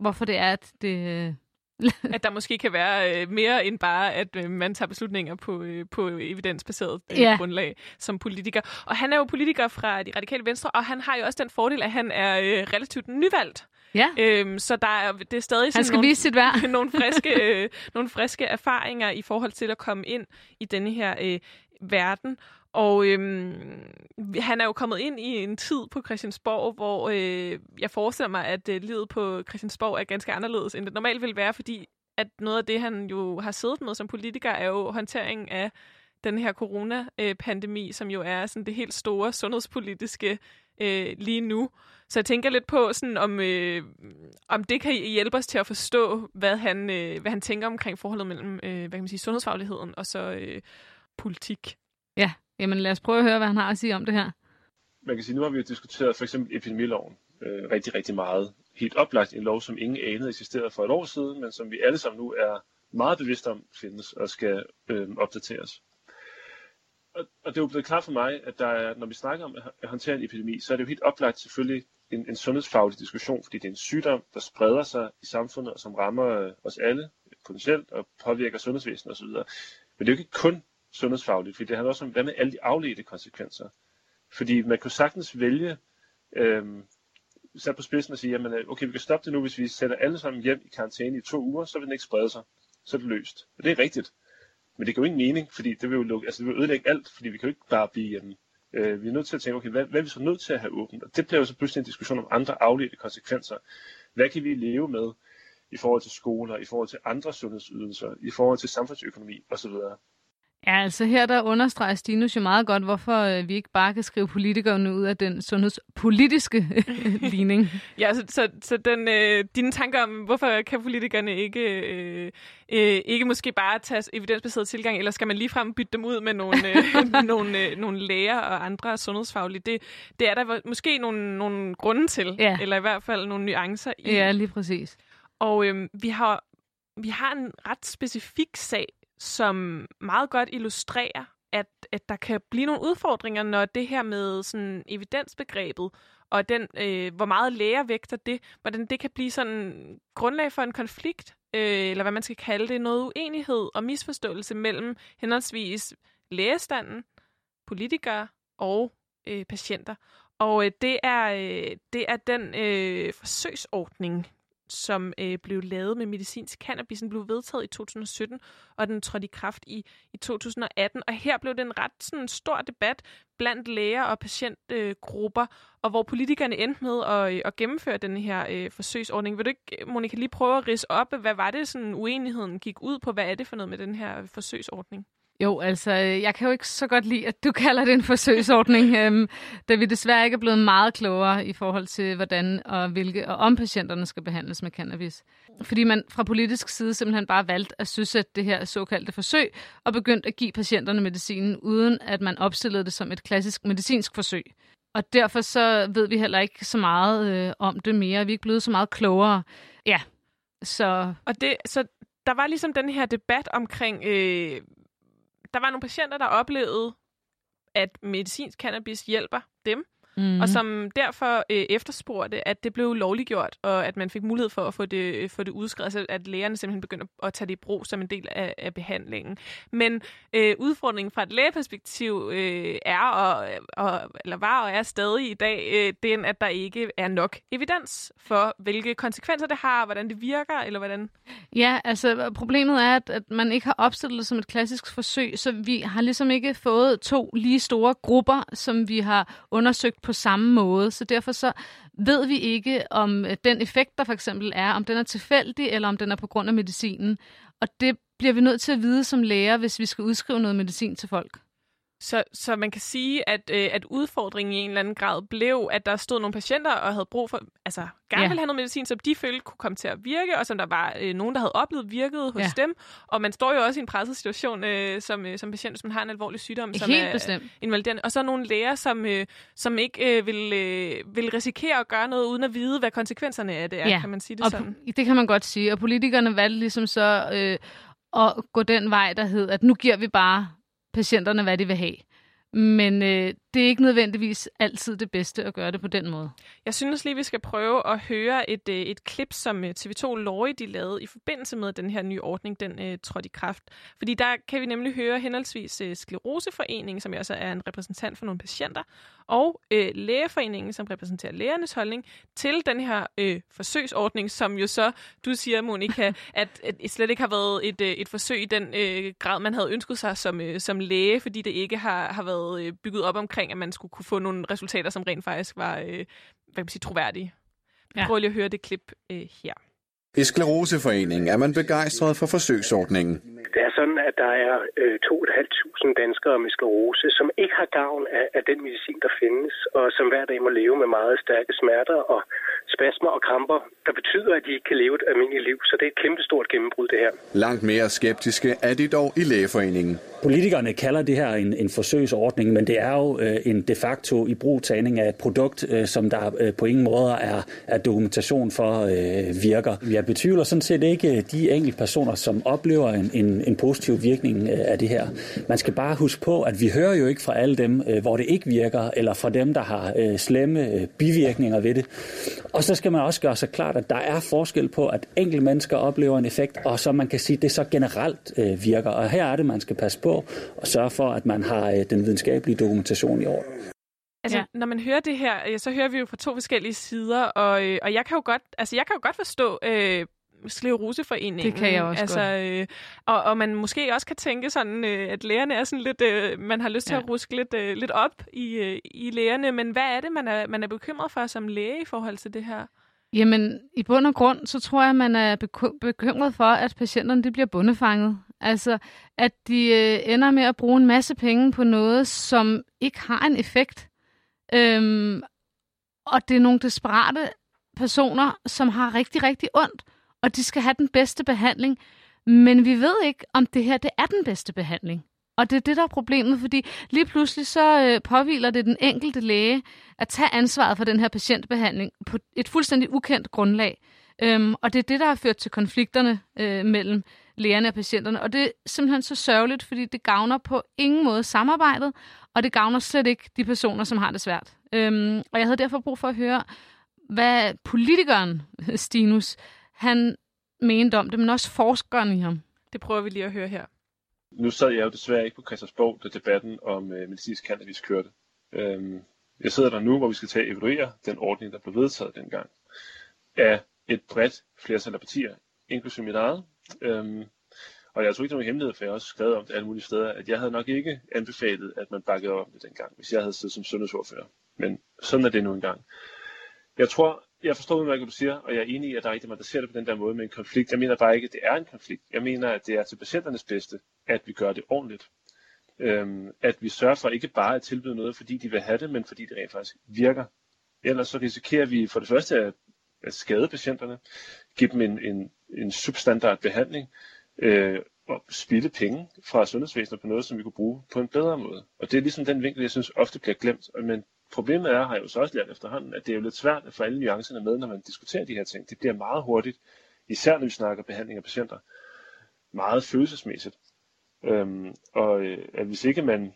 hvorfor det er, at det... Øh, At der måske kan være øh, mere end bare, at øh, man tager beslutninger på, øh, på evidensbaseret øh, ja. grundlag som politiker. Og han er jo politiker fra de radikale venstre, og han har jo også den fordel, at han er øh, relativt nyvalgt. Ja. Øhm, så der er, det er stadig Han skal nogle, vise sit værd. nogle, friske, øh, nogle friske erfaringer i forhold til at komme ind i denne her øh, verden. Og øhm, han er jo kommet ind i en tid på Christiansborg, hvor øh, jeg forestiller mig, at øh, livet på Christiansborg er ganske anderledes, end det normalt vil være, fordi at noget af det, han jo har siddet med som politiker, er jo håndteringen af den her coronapandemi, som jo er sådan det helt store sundhedspolitiske øh, lige nu. Så jeg tænker lidt på, sådan, om, øh, om det kan hjælpe os til at forstå, hvad han, øh, hvad han tænker omkring forholdet mellem øh, hvad kan man sige, sundhedsfagligheden og så øh, politik. Jamen lad os prøve at høre, hvad han har at sige om det her. Man kan sige, nu har vi jo diskuteret for eksempel epidemiloven øh, rigtig, rigtig meget. Helt oplagt en lov, som ingen anede eksisterede for et år siden, men som vi alle sammen nu er meget bevidste om findes og skal øh, opdateres og, og det er jo blevet klart for mig, at der er, når vi snakker om at håndtere en epidemi, så er det jo helt oplagt selvfølgelig en, en sundhedsfaglig diskussion, fordi det er en sygdom, der spreder sig i samfundet, og som rammer øh, os alle potentielt og påvirker sundhedsvæsenet osv. Men det er jo ikke kun sundhedsfagligt, fordi det handler også om, hvad med alle de afledte konsekvenser. Fordi man kunne sagtens vælge øhm, sat på spidsen og sige, jamen øh, okay, vi kan stoppe det nu, hvis vi sætter alle sammen hjem i karantæne i to uger, så vil den ikke sprede sig. Så er det løst. Og det er rigtigt. Men det giver jo ingen mening, fordi det vil jo lukke, altså det vil ødelægge alt, fordi vi kan jo ikke bare blive hjemme. Øh, vi er nødt til at tænke, okay, hvad, hvad er vi så nødt til at have åbent? Og det bliver jo så pludselig en diskussion om andre afledte konsekvenser. Hvad kan vi leve med i forhold til skoler, i forhold til andre sundhedsydelser, i forhold til samfundsøkonomi osv.? Ja, altså her der understreger Stinus jo meget godt, hvorfor øh, vi ikke bare kan skrive politikerne ud af den sundhedspolitiske ligning. ja, så, så, så den, øh, dine tanker om, hvorfor kan politikerne ikke, øh, øh, ikke måske bare tage evidensbaseret tilgang, eller skal man ligefrem bytte dem ud med nogle, øh, nogle, øh, nogle læger og andre sundhedsfaglige? Det, det er der måske nogle, nogle grunde til, ja. eller i hvert fald nogle nuancer i. Ja, lige præcis. Og øh, vi har vi har en ret specifik sag som meget godt illustrerer, at, at der kan blive nogle udfordringer, når det her med sådan evidensbegrebet og den, øh, hvor meget læger vægter det, hvordan det kan blive sådan grundlag for en konflikt, øh, eller hvad man skal kalde det, noget uenighed og misforståelse mellem henholdsvis lægestanden, politikere og øh, patienter. Og øh, det, er, øh, det er den øh, forsøgsordning, som øh, blev lavet med medicinsk cannabis. Den blev vedtaget i 2017, og den trådte i kraft i, i 2018. Og her blev det en ret sådan, stor debat blandt læger og patientgrupper, øh, og hvor politikerne endte med at, øh, at gennemføre den her øh, forsøgsordning. Vil du ikke, Monika, lige prøve at rise op, hvad var det, sådan uenigheden gik ud på? Hvad er det for noget med den her forsøgsordning? Jo, altså, øh, jeg kan jo ikke så godt lide, at du kalder det en forsøgsordning, øhm, da vi desværre ikke er blevet meget klogere i forhold til, hvordan og hvilke og om patienterne skal behandles med cannabis. Fordi man fra politisk side simpelthen bare valgt at søsætte det her såkaldte forsøg og begyndt at give patienterne medicinen, uden at man opstillede det som et klassisk medicinsk forsøg. Og derfor så ved vi heller ikke så meget øh, om det mere. Vi er ikke blevet så meget klogere. Ja, så... Og det, så der var ligesom den her debat omkring, øh, der var nogle patienter, der oplevede, at medicinsk cannabis hjælper dem, mm. og som derfor øh, efterspurgte, at det blev lovliggjort, og at man fik mulighed for at få det, øh, få det udskrevet, altså at lægerne simpelthen begynder at tage det i brug som en del af, af behandlingen. Men øh, udfordringen fra et lægeperspektiv øh, er, og, og, eller var og er stadig i dag, øh, den, at der ikke er nok evidens for, hvilke konsekvenser det har, hvordan det virker, eller hvordan... Ja, altså problemet er, at, at man ikke har opstillet det som et klassisk forsøg, så vi har ligesom ikke fået to lige store grupper, som vi har undersøgt på samme måde. Så derfor så ved vi ikke, om øh, den effekt, der for eksempel er, om den er tilfældig, eller om den er på grund af medicinen. Og det bliver vi nødt til at vide som læger, hvis vi skal udskrive noget medicin til folk. Så, så man kan sige, at, øh, at udfordringen i en eller anden grad blev, at der stod nogle patienter og havde brug for, altså gerne ja. ville have noget medicin, som de følte kunne komme til at virke, og som der var øh, nogen, der havde oplevet virkede hos ja. dem. Og man står jo også i en presset situation øh, som, øh, som patient, hvis man har en alvorlig sygdom, som Helt er bestemt. invaliderende. Og så nogle læger, som, øh, som ikke øh, vil, øh, vil risikere at gøre noget, uden at vide, hvad konsekvenserne af det er, ja. kan man sige det og sådan? Det kan man godt sige. Og politikerne valgte ligesom så øh, at gå den vej, der hed, at nu giver vi bare patienterne, hvad de vil have. Men øh, det er ikke nødvendigvis altid det bedste at gøre det på den måde. Jeg synes lige, vi skal prøve at høre et, øh, et klip, som øh, TV2 Lorry de lavede i forbindelse med den her nye ordning, den øh, trådte i kraft. Fordi der kan vi nemlig høre henholdsvis øh, Skleroseforeningen, som også er en repræsentant for nogle patienter, og øh, Lægeforeningen, som repræsenterer lægernes holdning, til den her øh, forsøgsordning, som jo så, du siger, Monika, at, at det slet ikke har været et, øh, et forsøg i den øh, grad, man havde ønsket sig som, øh, som læge, fordi det ikke har, har været øh, bygget op omkring, at man skulle kunne få nogle resultater, som rent faktisk var øh, hvad kan man sige, troværdige. Ja. Prøv lige at høre det klip øh, her. I Skleroseforeningen er man begejstret for forsøgsordningen. Det er sådan, at der er øh, 2.500 danskere med sklerose, som ikke har gavn af, af den medicin, der findes, og som hver dag må leve med meget stærke smerter og spasmer og kramper, der betyder, at de ikke kan leve et almindeligt liv. Så det er et kæmpestort gennembrud, det her. Langt mere skeptiske er de dog i lægeforeningen. Politikerne kalder det her en, en forsøgsordning, men det er jo øh, en de facto i brugtagning af et produkt, øh, som der øh, på ingen måde er, er dokumentation for øh, virker. Jeg betvivler sådan set ikke øh, de enkelte personer, som oplever en, en, en positiv virkning øh, af det her. Man skal bare huske på, at vi hører jo ikke fra alle dem, øh, hvor det ikke virker, eller fra dem, der har øh, slemme øh, bivirkninger ved det. Og så skal man også gøre sig klart, at der er forskel på, at enkelte mennesker oplever en effekt, og så man kan sige, at det så generelt øh, virker. Og her er det, man skal passe på og sørge for, at man har øh, den videnskabelige dokumentation i orden. Altså, ja. når man hører det her, så hører vi jo fra to forskellige sider, og, øh, og jeg kan jo godt, altså, jeg kan jo godt forstå øh, skleroseforeningen. Det kan jeg også altså, øh, og, og man måske også kan tænke sådan, øh, at lægerne er sådan lidt, øh, man har lyst til ja. at ruske lidt, øh, lidt op i, øh, i lægerne, men hvad er det, man er, man er bekymret for som læge i forhold til det her? Jamen, i bund og grund, så tror jeg, man er bekymret for, at patienterne de bliver bundefanget. Altså, at de øh, ender med at bruge en masse penge på noget, som ikke har en effekt. Øhm, og det er nogle desperate personer, som har rigtig, rigtig ondt, og de skal have den bedste behandling. Men vi ved ikke, om det her det er den bedste behandling. Og det er det, der er problemet, fordi lige pludselig så øh, påviler det den enkelte læge at tage ansvaret for den her patientbehandling på et fuldstændig ukendt grundlag. Øhm, og det er det, der har ført til konflikterne øh, mellem lægerne og patienterne. Og det er simpelthen så sørgeligt, fordi det gavner på ingen måde samarbejdet, og det gavner slet ikke de personer, som har det svært. Øhm, og jeg havde derfor brug for at høre, hvad politikeren Stinus, han mente om det, men også forskeren i ham. Det prøver vi lige at høre her. Nu sad jeg jo desværre ikke på Christiansborg, da debatten om øh, medicinsk cannabis kørte. Øhm, jeg sidder der nu, hvor vi skal tage evaluere den ordning, der blev vedtaget dengang, af et bredt flertal af partier, inklusive mit eget. Øhm, og jeg tror ikke, det var hemmelighed, for jeg har også skrevet om det alle mulige steder, at jeg havde nok ikke anbefalet, at man bakkede op det dengang, hvis jeg havde siddet som sundhedsordfører. Men sådan er det nu engang. Jeg tror, jeg forstår hvad du siger, og jeg er enig i, at der er rigtig mange, der ser det på den der måde med en konflikt. Jeg mener bare ikke, at det er en konflikt. Jeg mener, at det er til patienternes bedste, at vi gør det ordentligt. Øhm, at vi sørger for ikke bare at tilbyde noget, fordi de vil have det, men fordi det rent faktisk virker. Ellers så risikerer vi for det første at, at skade patienterne, give dem en, en, en substandard behandling, øh, og spille penge fra sundhedsvæsenet på noget, som vi kunne bruge på en bedre måde. Og det er ligesom den vinkel, jeg synes ofte bliver glemt. Men problemet er, har jeg jo så også lært efterhånden, at det er jo lidt svært at få alle nuancerne med, når man diskuterer de her ting. Det bliver meget hurtigt, især når vi snakker behandling af patienter, meget følelsesmæssigt. Øhm, og øh, at hvis ikke man,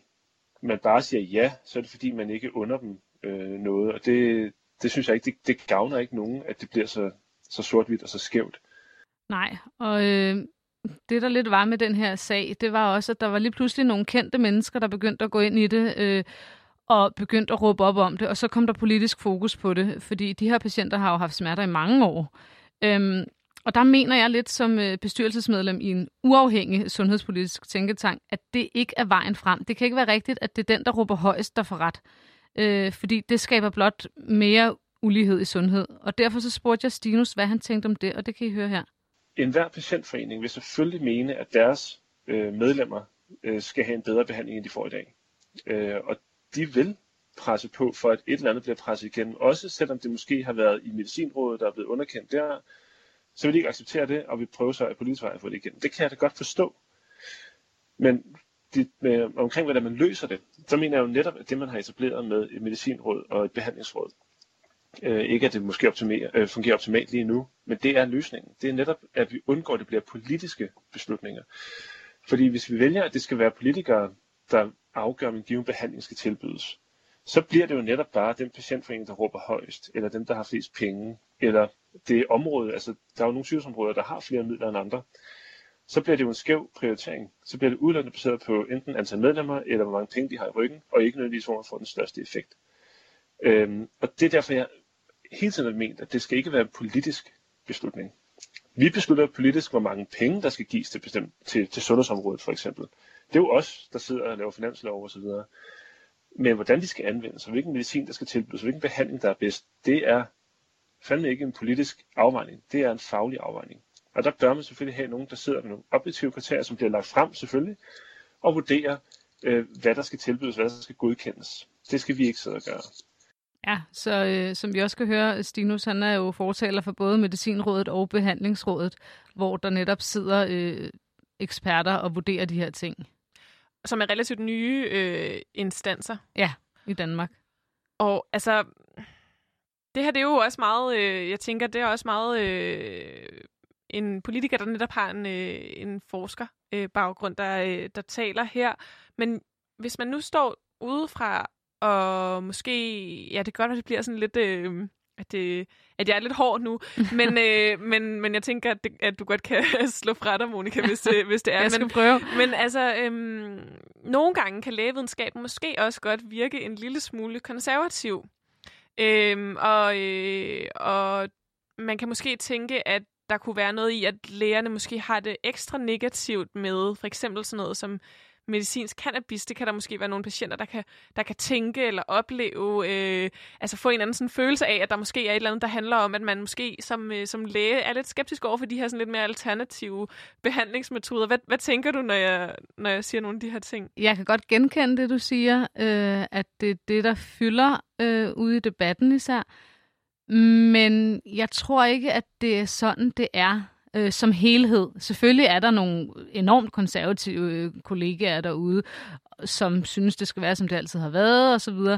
man bare siger ja, så er det fordi, man ikke under dem øh, noget. Og det, det synes jeg ikke, det, det gavner ikke nogen, at det bliver så, så sort-hvidt og så skævt. Nej, og øh, det der lidt var med den her sag, det var også, at der var lige pludselig nogle kendte mennesker, der begyndte at gå ind i det, øh, og begyndte at råbe op om det, og så kom der politisk fokus på det, fordi de her patienter har jo haft smerter i mange år. Øhm, og der mener jeg lidt som øh, bestyrelsesmedlem i en uafhængig sundhedspolitisk tænketank, at det ikke er vejen frem. Det kan ikke være rigtigt, at det er den, der råber højst, der får ret. Øh, fordi det skaber blot mere ulighed i sundhed. Og derfor så spurgte jeg Stinus, hvad han tænkte om det, og det kan I høre her enhver patientforening vil selvfølgelig mene, at deres øh, medlemmer øh, skal have en bedre behandling, end de får i dag. Øh, og de vil presse på for, at et eller andet bliver presset igennem. Også selvom det måske har været i medicinrådet, der er blevet underkendt der, så vil de ikke acceptere det, og vi prøver så at politisk vej at få det igennem. Det kan jeg da godt forstå. Men det, med, øh, omkring hvordan man løser det, så mener jeg jo netop, at det man har etableret med et medicinråd og et behandlingsråd, øh, ikke at det måske optimer, øh, fungerer optimalt lige nu, men det er løsningen. Det er netop, at vi undgår, at det bliver politiske beslutninger. Fordi hvis vi vælger, at det skal være politikere, der afgør, om en given behandling skal tilbydes, så bliver det jo netop bare den patientforening, der råber højst, eller dem, der har flest penge, eller det område, altså der er jo nogle sygdomsområder, der har flere midler end andre, så bliver det jo en skæv prioritering. Så bliver det udelukkende baseret på enten antal medlemmer, eller hvor mange penge de har i ryggen, og ikke nødvendigvis, hvor man får den største effekt. Øhm, og det er derfor, jeg hele tiden har ment, at det skal ikke være en politisk beslutning. Vi beslutter politisk, hvor mange penge, der skal gives til, bestemt, til, til sundhedsområdet for eksempel. Det er jo os, der sidder og laver finanslov osv. Men hvordan de skal anvendes, og hvilken medicin, der skal tilbydes, og hvilken behandling, der er bedst, det er fandme ikke en politisk afvejning. Det er en faglig afvejning. Og der bør man selvfølgelig have nogen, der sidder med nogle objektive kriterier, som bliver lagt frem selvfølgelig, og vurderer, øh, hvad der skal tilbydes, hvad der skal godkendes. Det skal vi ikke sidde og gøre. Ja, så øh, som vi også kan høre, Stinus han er jo fortaler for både Medicinrådet og Behandlingsrådet, hvor der netop sidder øh, eksperter og vurderer de her ting. Som er relativt nye øh, instanser. Ja, i Danmark. Og altså, det her det er jo også meget, øh, jeg tænker, det er også meget øh, en politiker, der netop har en, øh, en forsker øh, baggrund, der, øh, der taler her. Men hvis man nu står udefra og måske, ja, det gør, at det bliver sådan lidt, øh, at, det, at jeg er lidt hård nu, men, øh, men, men jeg tænker, at, det, at du godt kan slå fra dig, Monika, hvis, øh, hvis det er. jeg skal men, prøve. Men altså, øh, nogle gange kan lægevidenskaben måske også godt virke en lille smule konservativ. Øhm, og, øh, og man kan måske tænke, at der kunne være noget i, at lægerne måske har det ekstra negativt med for eksempel sådan noget som medicinsk cannabis, det kan der måske være nogle patienter, der kan, der kan tænke eller opleve, øh, altså få en anden sådan følelse af, at der måske er et eller andet, der handler om, at man måske som, øh, som læge er lidt skeptisk over for de her sådan lidt mere alternative behandlingsmetoder. Hvad, hvad tænker du, når jeg, når jeg siger nogle af de her ting? Jeg kan godt genkende det, du siger, øh, at det er det, der fylder øh, ude i debatten især. Men jeg tror ikke, at det er sådan, det er øh, som helhed. Selvfølgelig er der nogle enormt konservative øh, kollegaer derude, som synes, det skal være, som det altid har været, osv.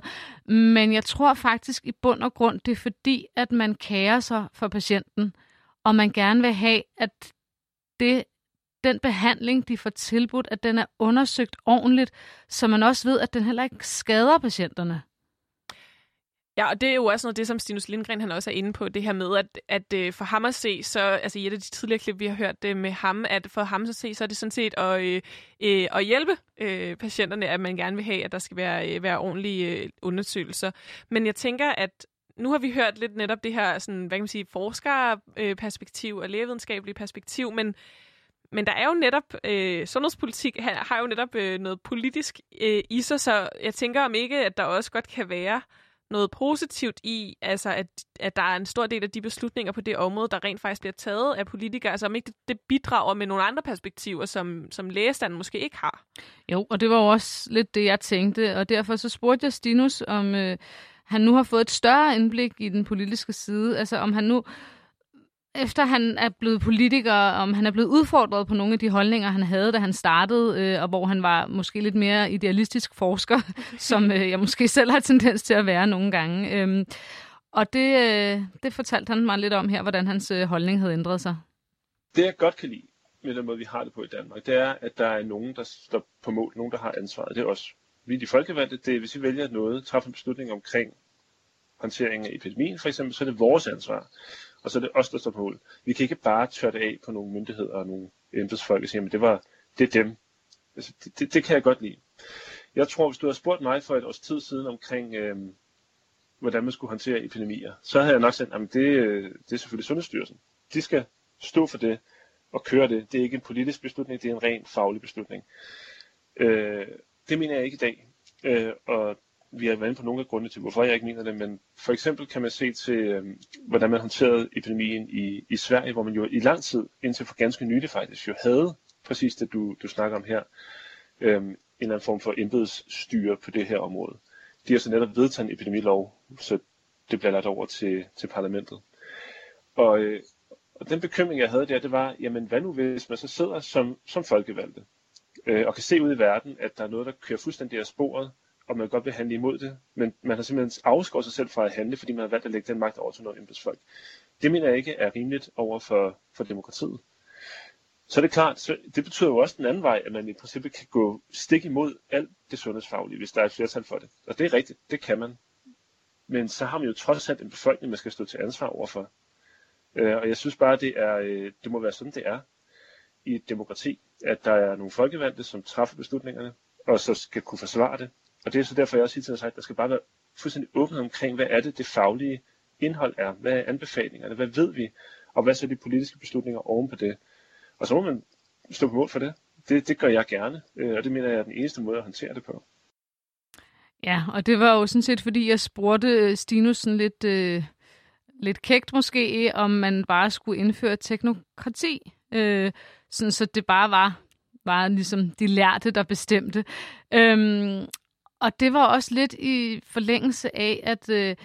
Men jeg tror faktisk i bund og grund, det er fordi, at man kærer sig for patienten, og man gerne vil have, at det, den behandling, de får tilbudt, at den er undersøgt ordentligt, så man også ved, at den heller ikke skader patienterne. Ja, og det er jo også noget det, som Stinus Lindgren han også er inde på, det her med, at, at øh, for ham at se, så, altså i et af de tidligere klip, vi har hørt det med ham, at for ham at se, så er det sådan set at, øh, øh, at hjælpe øh, patienterne, at man gerne vil have, at der skal være, øh, være ordentlige øh, undersøgelser. Men jeg tænker, at nu har vi hørt lidt netop det her, sådan, hvad kan man sige, forskerperspektiv og lægevidenskabelige perspektiv, men men der er jo netop, øh, sundhedspolitik har, har jo netop øh, noget politisk øh, i sig, så jeg tænker om ikke, at der også godt kan være noget positivt i, altså at, at der er en stor del af de beslutninger på det område, der rent faktisk bliver taget af politikere, altså om ikke det, det bidrager med nogle andre perspektiver, som, som lægestanden måske ikke har. Jo, og det var jo også lidt det, jeg tænkte, og derfor så spurgte jeg Stinus, om øh, han nu har fået et større indblik i den politiske side, altså om han nu efter han er blevet politiker, om han er blevet udfordret på nogle af de holdninger, han havde, da han startede, øh, og hvor han var måske lidt mere idealistisk forsker, som øh, jeg måske selv har tendens til at være nogle gange. Øh, og det, øh, det fortalte han mig lidt om her, hvordan hans øh, holdning havde ændret sig. Det jeg godt kan lide med den måde, vi har det på i Danmark, det er, at der er nogen, der står på mål, nogen, der har ansvaret. Det er os. Vi er de folkevalgte. Det er, hvis vi vælger noget, træffer en beslutning omkring håndtering af epidemien, for eksempel, så er det vores ansvar og så er det os, der står på mål. Vi kan ikke bare tørre det af på nogle myndigheder og nogle embedsfolk og sige, at det, var, det er dem. Altså, det, det, det kan jeg godt lide. Jeg tror, hvis du havde spurgt mig for et års tid siden omkring, øh, hvordan man skulle håndtere epidemier, så havde jeg nok sagt, at det, øh, det er selvfølgelig Sundhedsstyrelsen. De skal stå for det og køre det. Det er ikke en politisk beslutning, det er en ren faglig beslutning. Øh, det mener jeg ikke i dag. Øh, og vi har været inde på nogle af grundene til, hvorfor jeg ikke mener det, men for eksempel kan man se til, øh, hvordan man håndterede epidemien i, i Sverige, hvor man jo i lang tid, indtil for ganske nylig faktisk, jo havde præcis det, du, du snakker om her, øh, en eller anden form for embedsstyre på det her område. De har så netop vedtaget en epidemilov, så det bliver lagt over til, til parlamentet. Og, øh, og den bekymring, jeg havde der, det var, jamen hvad nu hvis man så sidder som, som folkevalgte, øh, og kan se ud i verden, at der er noget, der kører fuldstændig af sporet, og man godt vil handle imod det, men man har simpelthen afskåret sig selv fra at handle, fordi man har valgt at lægge den magt over til nogle embedsfolk. Det mener jeg ikke er rimeligt over for, for demokratiet. Så er det klart, så det betyder jo også den anden vej, at man i princippet kan gå stik imod alt det sundhedsfaglige, hvis der er et flertal for det. Og det er rigtigt, det kan man. Men så har man jo trods alt en befolkning, man skal stå til ansvar overfor. Øh, og jeg synes bare, det, er, øh, det må være sådan, det er i et demokrati, at der er nogle folkevalgte, som træffer beslutningerne, og så skal kunne forsvare det, og det er så derfor, jeg også har sagt, at der skal bare være fuldstændig åbenhed omkring, hvad er det, det faglige indhold er? Hvad er anbefalingerne? Hvad ved vi? Og hvad så de politiske beslutninger oven på det? Og så må man stå på mål for det. Det, det gør jeg gerne, øh, og det mener jeg er den eneste måde at håndtere det på. Ja, og det var jo sådan set, fordi jeg spurgte øh, Stinus sådan lidt, øh, lidt kægt måske, om man bare skulle indføre teknokrati, øh, sådan så det bare var, var ligesom de lærte, der bestemte. Øhm, og det var også lidt i forlængelse af, at øh,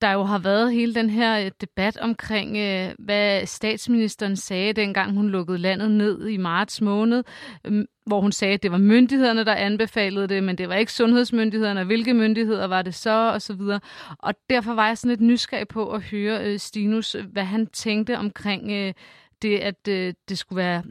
der jo har været hele den her øh, debat omkring, øh, hvad statsministeren sagde, dengang hun lukkede landet ned i marts måned, øh, hvor hun sagde, at det var myndighederne, der anbefalede det, men det var ikke sundhedsmyndighederne, og hvilke myndigheder var det så, og så videre. Og derfor var jeg sådan lidt nysgerrig på at høre øh, Stinus, hvad han tænkte omkring øh, det, at øh, det skulle være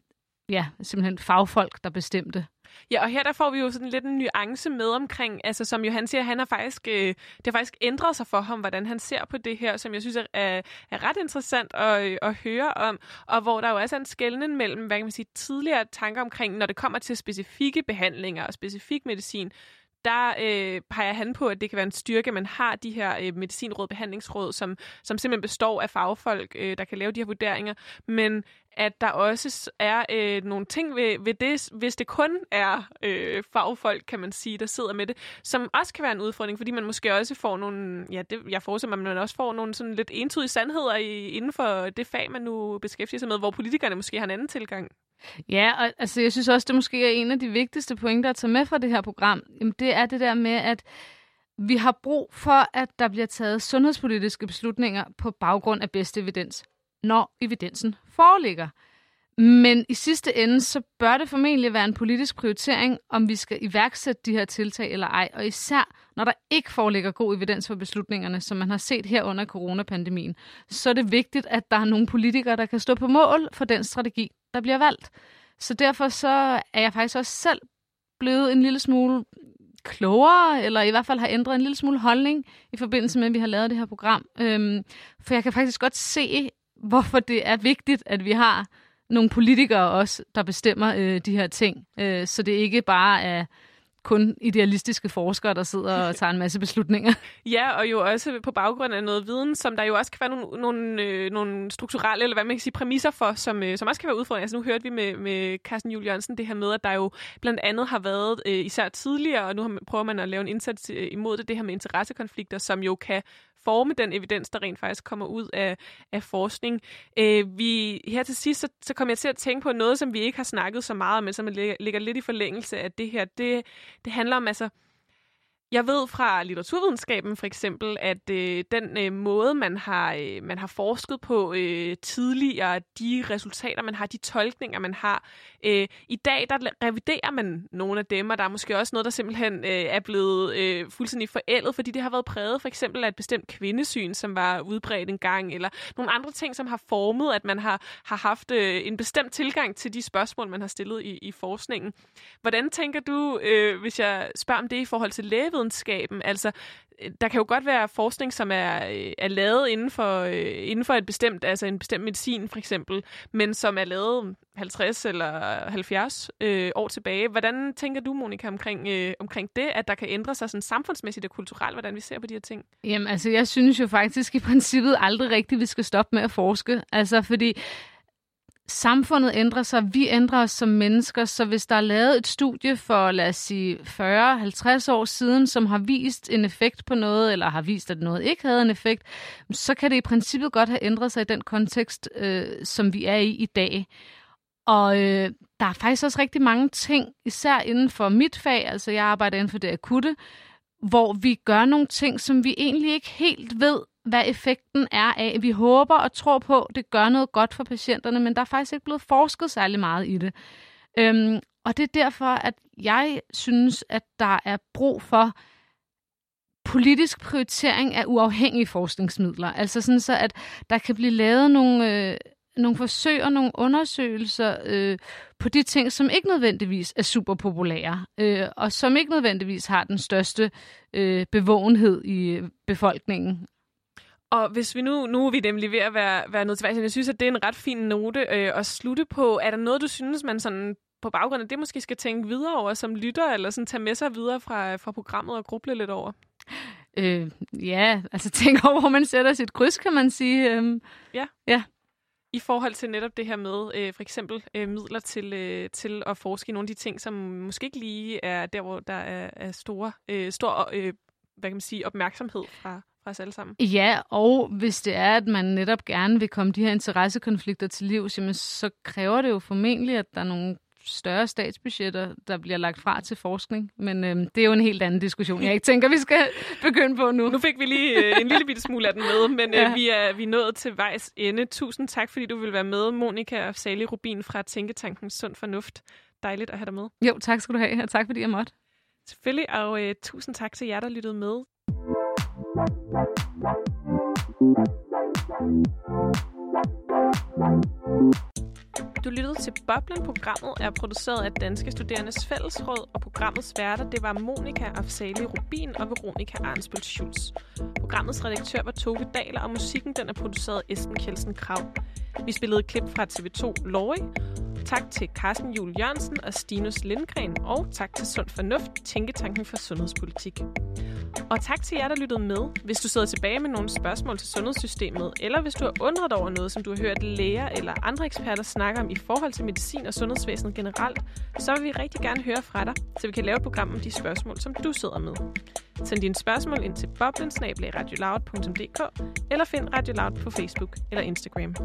ja, simpelthen fagfolk, der bestemte. Ja, og her der får vi jo sådan lidt en nuance med omkring, altså som Johan siger, han har faktisk, øh, det har faktisk ændret sig for ham, hvordan han ser på det her, som jeg synes er, er, er ret interessant at, øh, at høre om, og hvor der jo også er en skældning mellem, hvad kan man sige, tidligere tanker omkring, når det kommer til specifikke behandlinger og specifik medicin, der øh, peger han på, at det kan være en styrke, at man har de her øh, medicinråd, behandlingsråd, som, som simpelthen består af fagfolk, øh, der kan lave de her vurderinger, men at der også er øh, nogle ting ved, ved det, hvis det kun er øh, fagfolk, kan man sige, der sidder med det, som også kan være en udfordring, fordi man måske også får nogle, ja, det, jeg forestiller mig, at man også får nogle sådan lidt entydige sandheder i, inden for det fag, man nu beskæftiger sig med, hvor politikerne måske har en anden tilgang. Ja, og altså, jeg synes også, det måske er en af de vigtigste pointer at tage med fra det her program. Jamen, det er det der med, at vi har brug for, at der bliver taget sundhedspolitiske beslutninger på baggrund af bedste evidens, når evidensen foreligger. Men i sidste ende, så bør det formentlig være en politisk prioritering, om vi skal iværksætte de her tiltag eller ej. Og især, når der ikke foreligger god evidens for beslutningerne, som man har set her under coronapandemien, så er det vigtigt, at der er nogle politikere, der kan stå på mål for den strategi, der bliver valgt. Så derfor så er jeg faktisk også selv blevet en lille smule klogere, eller i hvert fald har ændret en lille smule holdning i forbindelse med, at vi har lavet det her program. Øhm, for jeg kan faktisk godt se, hvorfor det er vigtigt, at vi har nogle politikere også, der bestemmer øh, de her ting. Øh, så det ikke bare er kun idealistiske forskere, der sidder og tager en masse beslutninger. Ja, og jo også på baggrund af noget viden, som der jo også kan være nogle, nogle, øh, nogle strukturelle, eller hvad man kan sige, præmisser for, som, øh, som også kan være udfordrende. Altså nu hørte vi med, med Carsten Juel Jørgensen det her med, at der jo blandt andet har været, øh, især tidligere, og nu har, prøver man at lave en indsats øh, imod det, det her med interessekonflikter, som jo kan forme den evidens, der rent faktisk kommer ud af, af forskning. Øh, vi, her til sidst, så, så kommer jeg til at tænke på noget, som vi ikke har snakket så meget om, men som ligger, ligger lidt i forlængelse af det her. Det, det handler om altså jeg ved fra litteraturvidenskaben for eksempel, at øh, den øh, måde, man har, øh, man har forsket på øh, tidligere, de resultater, man har, de tolkninger, man har, øh, i dag der reviderer man nogle af dem, og der er måske også noget, der simpelthen øh, er blevet øh, fuldstændig forældet, fordi det har været præget for eksempel af et bestemt kvindesyn, som var udbredt en gang, eller nogle andre ting, som har formet, at man har, har haft øh, en bestemt tilgang til de spørgsmål, man har stillet i, i forskningen. Hvordan tænker du, øh, hvis jeg spørger om det i forhold til læge lægevidenskaben. Altså, øh, der kan jo godt være forskning, som er, øh, er lavet inden for, øh, inden for et bestemt, altså en bestemt medicin for eksempel, men som er lavet 50 eller 70 øh, år tilbage. Hvordan tænker du, Monika, omkring, øh, omkring det, at der kan ændre sig sådan samfundsmæssigt og kulturelt, hvordan vi ser på de her ting? Jamen, altså, jeg synes jo faktisk i princippet aldrig rigtigt, vi skal stoppe med at forske. Altså, fordi samfundet ændrer sig, vi ændrer os som mennesker, så hvis der er lavet et studie for, lad os sige, 40-50 år siden, som har vist en effekt på noget, eller har vist, at noget ikke havde en effekt, så kan det i princippet godt have ændret sig i den kontekst, øh, som vi er i i dag. Og øh, der er faktisk også rigtig mange ting, især inden for mit fag, altså jeg arbejder inden for det akutte, hvor vi gør nogle ting, som vi egentlig ikke helt ved, hvad effekten er af. Vi håber og tror på, at det gør noget godt for patienterne, men der er faktisk ikke blevet forsket særlig meget i det. Øhm, og det er derfor, at jeg synes, at der er brug for politisk prioritering af uafhængige forskningsmidler. Altså sådan så, at der kan blive lavet nogle, øh, nogle forsøg og nogle undersøgelser øh, på de ting, som ikke nødvendigvis er super populære, øh, og som ikke nødvendigvis har den største øh, bevågenhed i befolkningen. Og hvis vi nu, nu er vi nemlig ved at være, være nødt til jeg synes, at det er en ret fin note øh, at slutte på. Er der noget, du synes, man sådan på baggrund af det måske skal tænke videre over som lytter, eller sådan tage med sig videre fra, fra programmet og gruble lidt over? Øh, ja, altså tænk over, hvor man sætter sit kryds, kan man sige. Øhm, ja. ja. I forhold til netop det her med øh, for eksempel øh, midler til, øh, til at forske i nogle af de ting, som måske ikke lige er der, hvor der er, er store, øh, stor øh, hvad kan man sige, opmærksomhed fra, fra os alle sammen. Ja, og hvis det er, at man netop gerne vil komme de her interessekonflikter til liv, jamen, så kræver det jo formentlig, at der er nogle større statsbudgetter, der bliver lagt fra til forskning. Men øhm, det er jo en helt anden diskussion, jeg ikke tænker, vi skal begynde på nu. Nu fik vi lige øh, en lille bitte smule af den med, men øh, ja. vi, er, vi er nået til vejs ende. Tusind tak, fordi du vil være med, Monika og Sali Rubin fra Tænketanken Sund Fornuft. Dejligt at have dig med. Jo, tak skal du have, og tak fordi jeg måtte. Selvfølgelig, og øh, tusind tak til jer, der lyttede med. Du lyttede til Boblen. Programmet er produceret af Danske Studerendes Fællesråd, og programmets værter det var Monika Afsali Rubin og Veronika Arnsbøl Schulz. Programmets redaktør var Tove Daler, og musikken den er produceret af Esben Kjeldsen Krav. Vi spillede klip fra TV2 Lorry, Tak til Carsten Jul Jørgensen og Stinus Lindgren, og tak til Sund Fornuft, Tænketanken for Sundhedspolitik. Og tak til jer, der lyttede med. Hvis du sidder tilbage med nogle spørgsmål til sundhedssystemet, eller hvis du har undret over noget, som du har hørt læger eller andre eksperter snakke om i forhold til medicin og sundhedsvæsenet generelt, så vil vi rigtig gerne høre fra dig, så vi kan lave et program om de spørgsmål, som du sidder med. Send dine spørgsmål ind til boblensnabelagradioloud.dk eller find Radio Loud på Facebook eller Instagram.